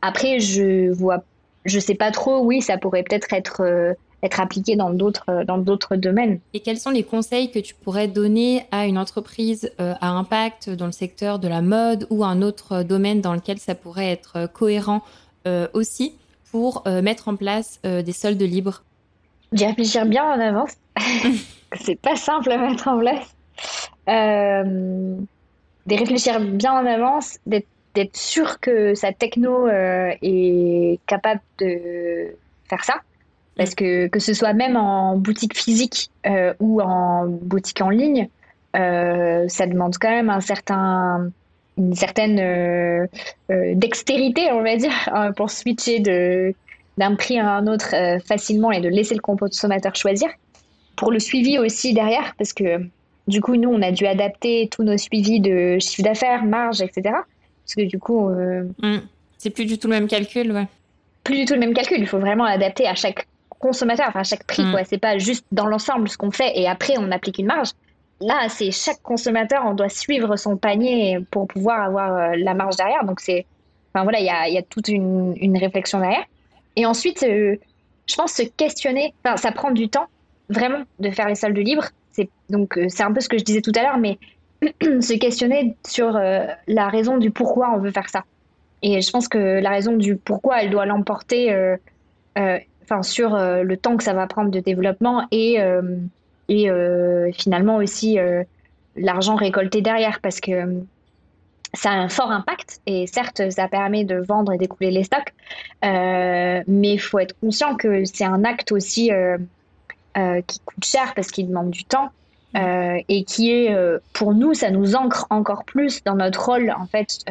Après, je vois, je sais pas trop, oui, ça pourrait peut-être être être appliqué dans d'autres dans d'autres domaines. Et quels sont les conseils que tu pourrais donner à une entreprise à impact dans le secteur de la mode ou un autre domaine dans lequel ça pourrait être cohérent aussi pour euh, mettre en place euh, des soldes libres D'y réfléchir bien en avance. c'est pas simple à mettre en place. de réfléchir bien en avance, d'être sûr que sa techno est capable de faire ça. Parce que que ce soit même en boutique physique ou en boutique en ligne, ça demande quand même un certain une certaine euh, euh, dextérité, on va dire, hein, pour switcher de, d'un prix à un autre euh, facilement et de laisser le consommateur choisir. Pour le suivi aussi derrière, parce que du coup, nous, on a dû adapter tous nos suivis de chiffre d'affaires, marge, etc. Parce que du coup. Mmh. C'est plus du tout le même calcul, ouais. Plus du tout le même calcul. Il faut vraiment adapter à chaque consommateur, enfin à chaque prix, mmh. quoi. C'est pas juste dans l'ensemble ce qu'on fait et après on applique une marge. Là, c'est chaque consommateur, on doit suivre son panier pour pouvoir avoir la marge derrière. Donc c'est. Enfin voilà, il y a, toute une, réflexion derrière. Et ensuite, je pense se questionner, enfin, ça prend du temps vraiment de faire les soldes libres. C'est donc euh, c'est un peu ce que je disais tout à l'heure, mais se questionner sur euh, la raison du pourquoi on veut faire ça. Et je pense que la raison du pourquoi elle doit l'emporter, euh, enfin sur le temps que ça va prendre de développement et et finalement aussi l'argent récolté derrière, parce que ça a un fort impact et certes, ça permet de vendre et d'écouler les stocks, euh, mais il faut être conscient que c'est un acte aussi euh, euh, qui coûte cher parce qu'il demande du temps et qui est, pour nous, ça nous ancre encore plus dans notre rôle en fait.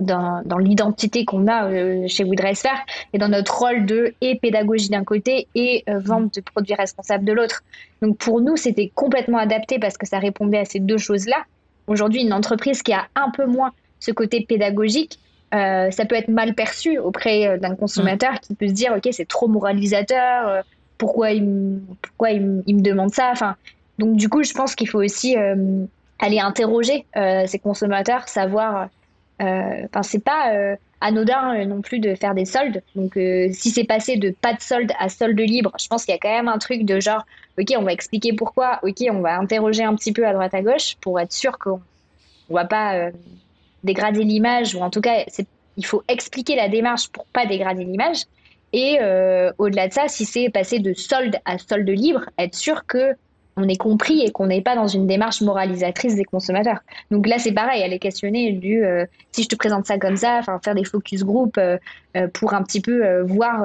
Dans, l'identité qu'on a chez Woodress et dans notre rôle de et pédagogie d'un côté et vente de produits responsables de l'autre. Donc pour nous, c'était complètement adapté parce que ça répondait à ces deux choses-là Aujourd'hui, une entreprise qui a un peu moins ce côté pédagogique, euh, ça peut être mal perçu auprès euh, d'un consommateur qui peut se dire ok c'est trop moralisateur, euh, pourquoi il, me, pourquoi il, me demande ça? Enfin, donc du coup je pense qu'il faut aussi aller interroger ces consommateurs, savoir. Enfin c'est pas anodin non plus de faire des soldes. Donc si c'est passé de pas de solde à solde libre, je pense qu'il y a quand même un truc de genre ok, on va expliquer pourquoi, ok, on va interroger un petit peu à droite à gauche pour être sûr qu'on ne va pas euh, dégrader l'image, ou en tout cas, il faut expliquer la démarche pour pas dégrader l'image. Et euh, au-delà de ça, si c'est passé de solde à solde libre, être sûr que on est compris et qu'on n'est pas dans une démarche moralisatrice des consommateurs. Donc là, c'est pareil, aller questionner du euh, si je te présente ça comme ça, faire des focus group pour un petit peu voir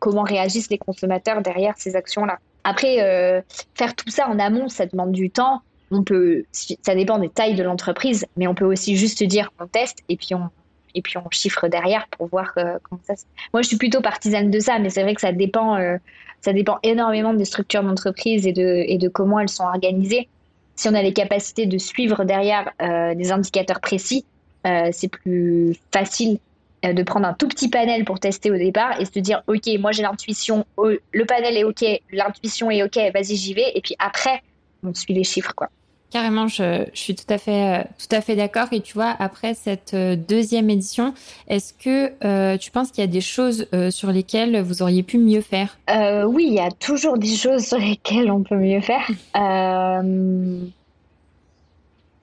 comment réagissent les consommateurs derrière ces actions-là. Après, euh, faire tout ça en amont, ça demande du temps. On peut, ça dépend des tailles de l'entreprise, mais on peut aussi juste dire on teste et puis on, et puis on chiffre derrière pour voir euh, comment ça. Se... Moi, je suis plutôt partisane de ça, mais c'est vrai que ça dépend, euh, ça dépend énormément des structures d'entreprise et de, et de comment elles sont organisées. Si on a les capacités de suivre derrière des indicateurs précis, c'est plus facile euh, de prendre un tout petit panel pour tester au départ et se dire ok moi j'ai l'intuition le panel est ok l'intuition est ok vas-y j'y vais et puis après on suit les chiffres quoi Carrément, je, suis tout à fait, euh, tout à fait d'accord. Et tu vois, après cette euh, deuxième édition, est-ce que tu penses qu'il y a des choses sur lesquelles vous auriez pu mieux faire? Oui, il y a toujours des choses sur lesquelles on peut mieux faire.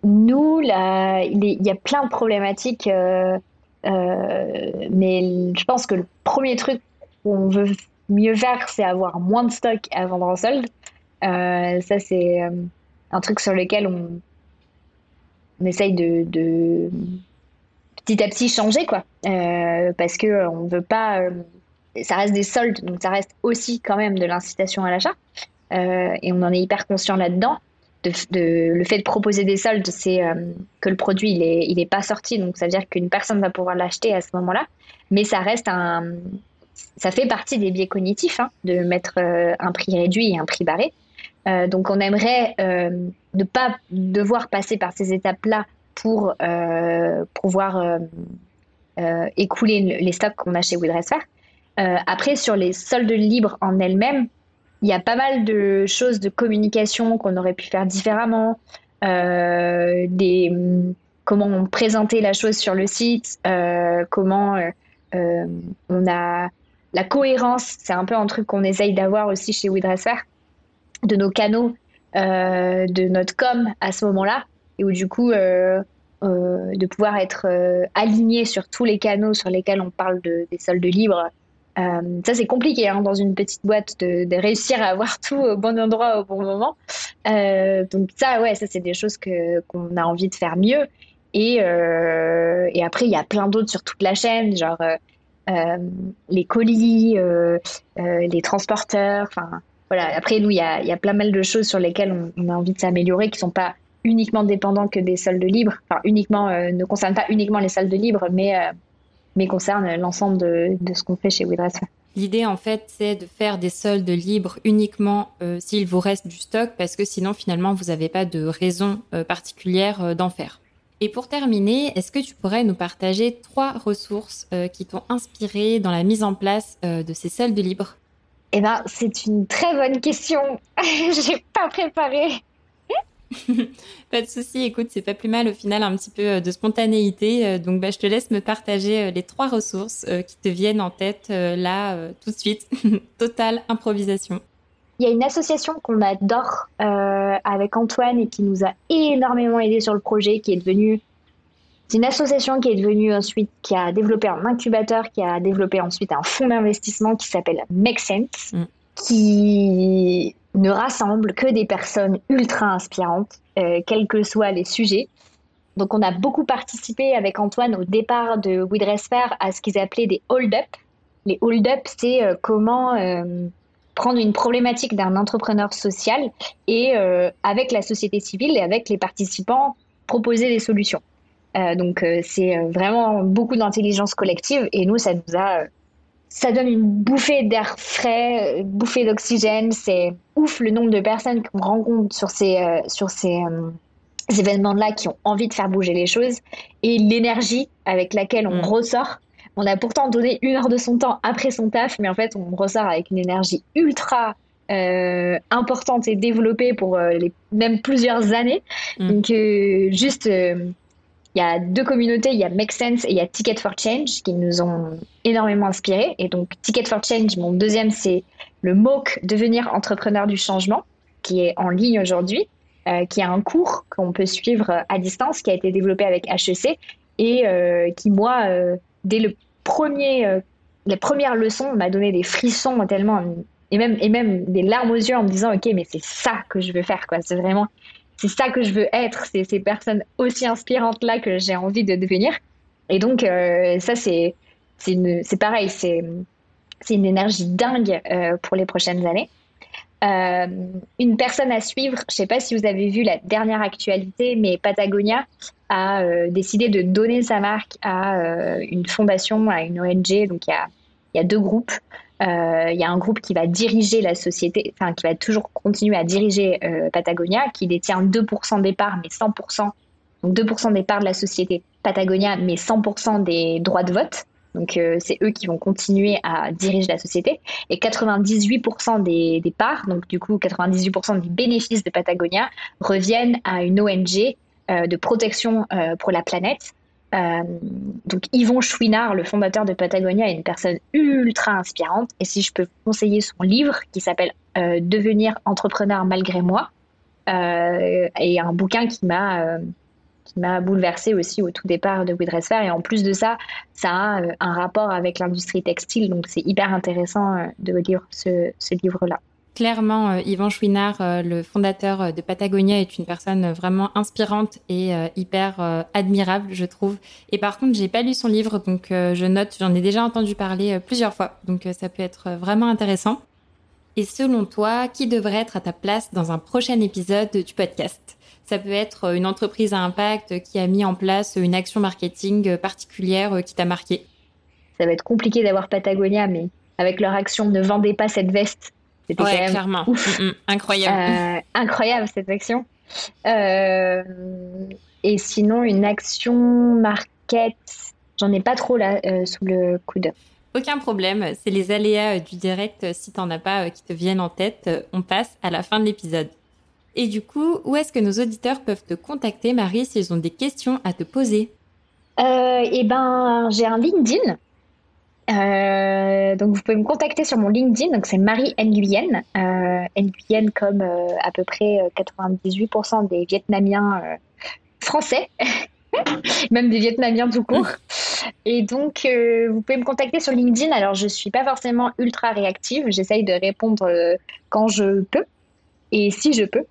nous, il, y a plein de problématiques euh, mais je pense que le premier truc qu'on veut mieux faire, c'est avoir moins de stock à vendre en solde. Euh, ça, c'est euh, un truc sur lequel on, essaye de, petit à petit changer, quoi. parce que on veut pas. ça reste des soldes, donc ça reste aussi quand même de l'incitation à l'achat. et on en est hyper conscient là-dedans de, le fait de proposer des soldes, c'est euh, que le produit il est, il est pas sorti, donc ça veut dire qu'une personne va pouvoir l'acheter à ce moment-là. Mais ça reste un, ça fait partie des biais cognitifs hein, de mettre euh, un prix réduit et un prix barré. Euh, donc on aimerait ne pas devoir passer par ces étapes-là pour pouvoir écouler les stocks qu'on a chez Woodresser. après sur les soldes libres en elles-mêmes, il y a pas mal de choses de communication qu'on aurait pu faire différemment, euh, des, comment présenter la chose sur le site, euh, comment euh, on a la cohérence, c'est un peu un truc qu'on essaye d'avoir aussi chez WeDresser, de nos canaux, de notre com à ce moment-là, et où du coup, de pouvoir être aligné sur tous les canaux sur lesquels on parle de, des soldes libres euh, ça, c'est compliqué hein, dans une petite boîte de, réussir à avoir tout au bon endroit au bon moment. Euh, donc ça, ouais, ça, c'est des choses que qu'on a envie de faire mieux. Et, euh, et après, il y a plein d'autres sur toute la chaîne, genre les colis, les transporteurs. Enfin, voilà. Après, nous, il y a, y a plein mal de choses sur lesquelles on, a envie de s'améliorer, qui sont pas uniquement dépendants que des soldes libres. Enfin, uniquement, ne concernent pas uniquement les soldes libres, mais mais concerne l'ensemble de, ce qu'on fait chez Widress. L'idée, en fait, c'est de faire des soldes libres uniquement euh, s'il vous reste du stock, parce que sinon, finalement, vous n'avez pas de raison euh, particulière euh, d'en faire. Et pour terminer, est-ce que tu pourrais nous partager trois ressources qui t'ont inspiré dans la mise en place de ces soldes libres Eh ben, c'est une très bonne question. J'ai pas préparé. pas de souci, écoute, c'est pas plus mal au final un petit peu euh, de spontanéité. Euh, donc bah, je te laisse me partager euh, les trois ressources qui te viennent en tête là tout de suite. Totale improvisation. Il y a une association qu'on adore avec Antoine et qui nous a énormément aidé sur le projet, qui est devenue c'est une association qui est devenue ensuite, qui a développé un incubateur, qui a développé ensuite un fonds d'investissement qui s'appelle Make Sense, mm. qui ne rassemble que des personnes ultra inspirantes, euh, quels que soient les sujets. Donc on a beaucoup participé avec Antoine au départ de We à ce qu'ils appelaient des hold-up. Les hold-up, c'est euh, comment euh, prendre une problématique d'un entrepreneur social et avec la société civile et avec les participants proposer des solutions. Donc c'est vraiment beaucoup d'intelligence collective et nous, ça nous a ça donne une bouffée d'air frais, une bouffée d'oxygène. C'est ouf le nombre de personnes qu'on rencontre sur ces, euh, sur ces euh, événements-là qui ont envie de faire bouger les choses et l'énergie avec laquelle on mm. ressort. On a pourtant donné une heure de son temps après son taf, mais en fait, on ressort avec une énergie ultra euh, importante et développée pour les, même plusieurs années. Mm. Donc, juste il y a deux communautés, il y a Make Sense et il y a Ticket for Change qui nous ont énormément inspirés. Et donc Ticket for Change, mon deuxième, c'est le MOOC Devenir entrepreneur du changement, qui est en ligne aujourd'hui, euh, qui est un cours qu'on peut suivre à distance, qui a été développé avec HEC et euh, qui, moi, euh, dès le premier, les premières leçons, m'a donné des frissons tellement et même, et même des larmes aux yeux en me disant, OK, mais c'est ça que je veux faire, quoi. C'est vraiment c'est ça que je veux être, c'est ces personnes aussi inspirantes là que j'ai envie de devenir. Et donc euh, ça c'est pareil, c'est une énergie dingue euh, pour les prochaines années. Euh, une personne à suivre, je sais pas si vous avez vu la dernière actualité, mais Patagonia a décidé de donner sa marque à une fondation, à une ONG. Donc il y a, il y a deux groupes. Euh, il y a un groupe qui va diriger la société, enfin qui va toujours continuer à diriger euh, Patagonia, qui détient 2% des parts, mais 100%, donc 2% des parts de la société Patagonia, mais 100% des droits de vote. Donc euh, c'est eux qui vont continuer à diriger la société. Et 98% des, des, parts, donc du coup 98% des bénéfices de Patagonia, reviennent à une ONG de protection pour la planète euh, donc Yvon Chouinard, le fondateur de Patagonia, est une personne ultra inspirante. Et si je peux vous conseiller son livre qui s'appelle euh, Devenir entrepreneur malgré moi, euh, et un bouquin qui m'a qui m'a bouleversé aussi au tout départ de Fair. Et en plus de ça, ça a un rapport avec l'industrie textile. Donc c'est hyper intéressant de lire ce, ce livre-là. Clairement, euh, Yvan Chouinard, euh, le fondateur euh, de Patagonia, est une personne vraiment inspirante et hyper admirable, je trouve. Et par contre, j'ai pas lu son livre, donc je note, j'en ai déjà entendu parler plusieurs fois, donc ça peut être vraiment intéressant. Et selon toi, qui devrait être à ta place dans un prochain épisode du podcast? Ça peut être une entreprise à impact qui a mis en place une action marketing particulière qui t'a marqué? Ça va être compliqué d'avoir Patagonia, mais avec leur action ne vendez pas cette veste c'était quand même clairement. Mm, mm. incroyable. Euh, incroyable cette action. Euh, et sinon, une action market, j'en ai pas trop là euh, sous le coude. Aucun problème, c'est les aléas du direct. Si t'en as pas qui te viennent en tête, on passe à la fin de l'épisode. Et du coup, où est-ce que nos auditeurs peuvent te contacter, Marie, s'ils ont des questions à te poser? Eh ben, j'ai un LinkedIn euh, donc vous pouvez me contacter sur mon LinkedIn, donc c'est Marie Nguyen, euh, Nguyen comme euh, à peu près 98% euh, des Vietnamiens euh, français, même des Vietnamiens tout court. Et donc vous pouvez me contacter sur LinkedIn. Alors je suis pas forcément ultra réactive, j'essaye de répondre quand je peux. Et si je peux,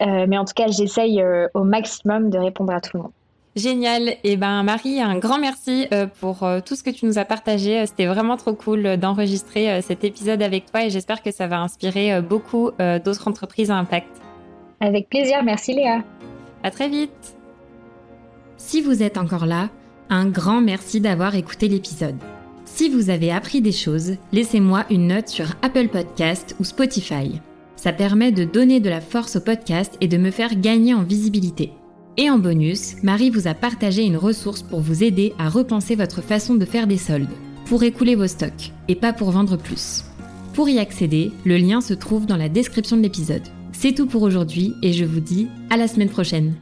mais en tout cas j'essaye au maximum de répondre à tout le monde. Génial. Et eh ben Marie, un grand merci euh, pour euh, tout ce que tu nous as partagé. C'était vraiment trop cool d'enregistrer euh, cet épisode avec toi et j'espère que ça va inspirer beaucoup d'autres entreprises à impact. Avec plaisir. Merci Léa. À très vite. Si vous êtes encore là, un grand merci d'avoir écouté l'épisode. Si vous avez appris des choses, laissez-moi une note sur Apple Podcast ou Spotify. Ça permet de donner de la force au podcast et de me faire gagner en visibilité. Et en bonus, Marie vous a partagé une ressource pour vous aider à repenser votre façon de faire des soldes, pour écouler vos stocks, et pas pour vendre plus. Pour y accéder, le lien se trouve dans la description de l'épisode. C'est tout pour aujourd'hui et je vous dis à la semaine prochaine.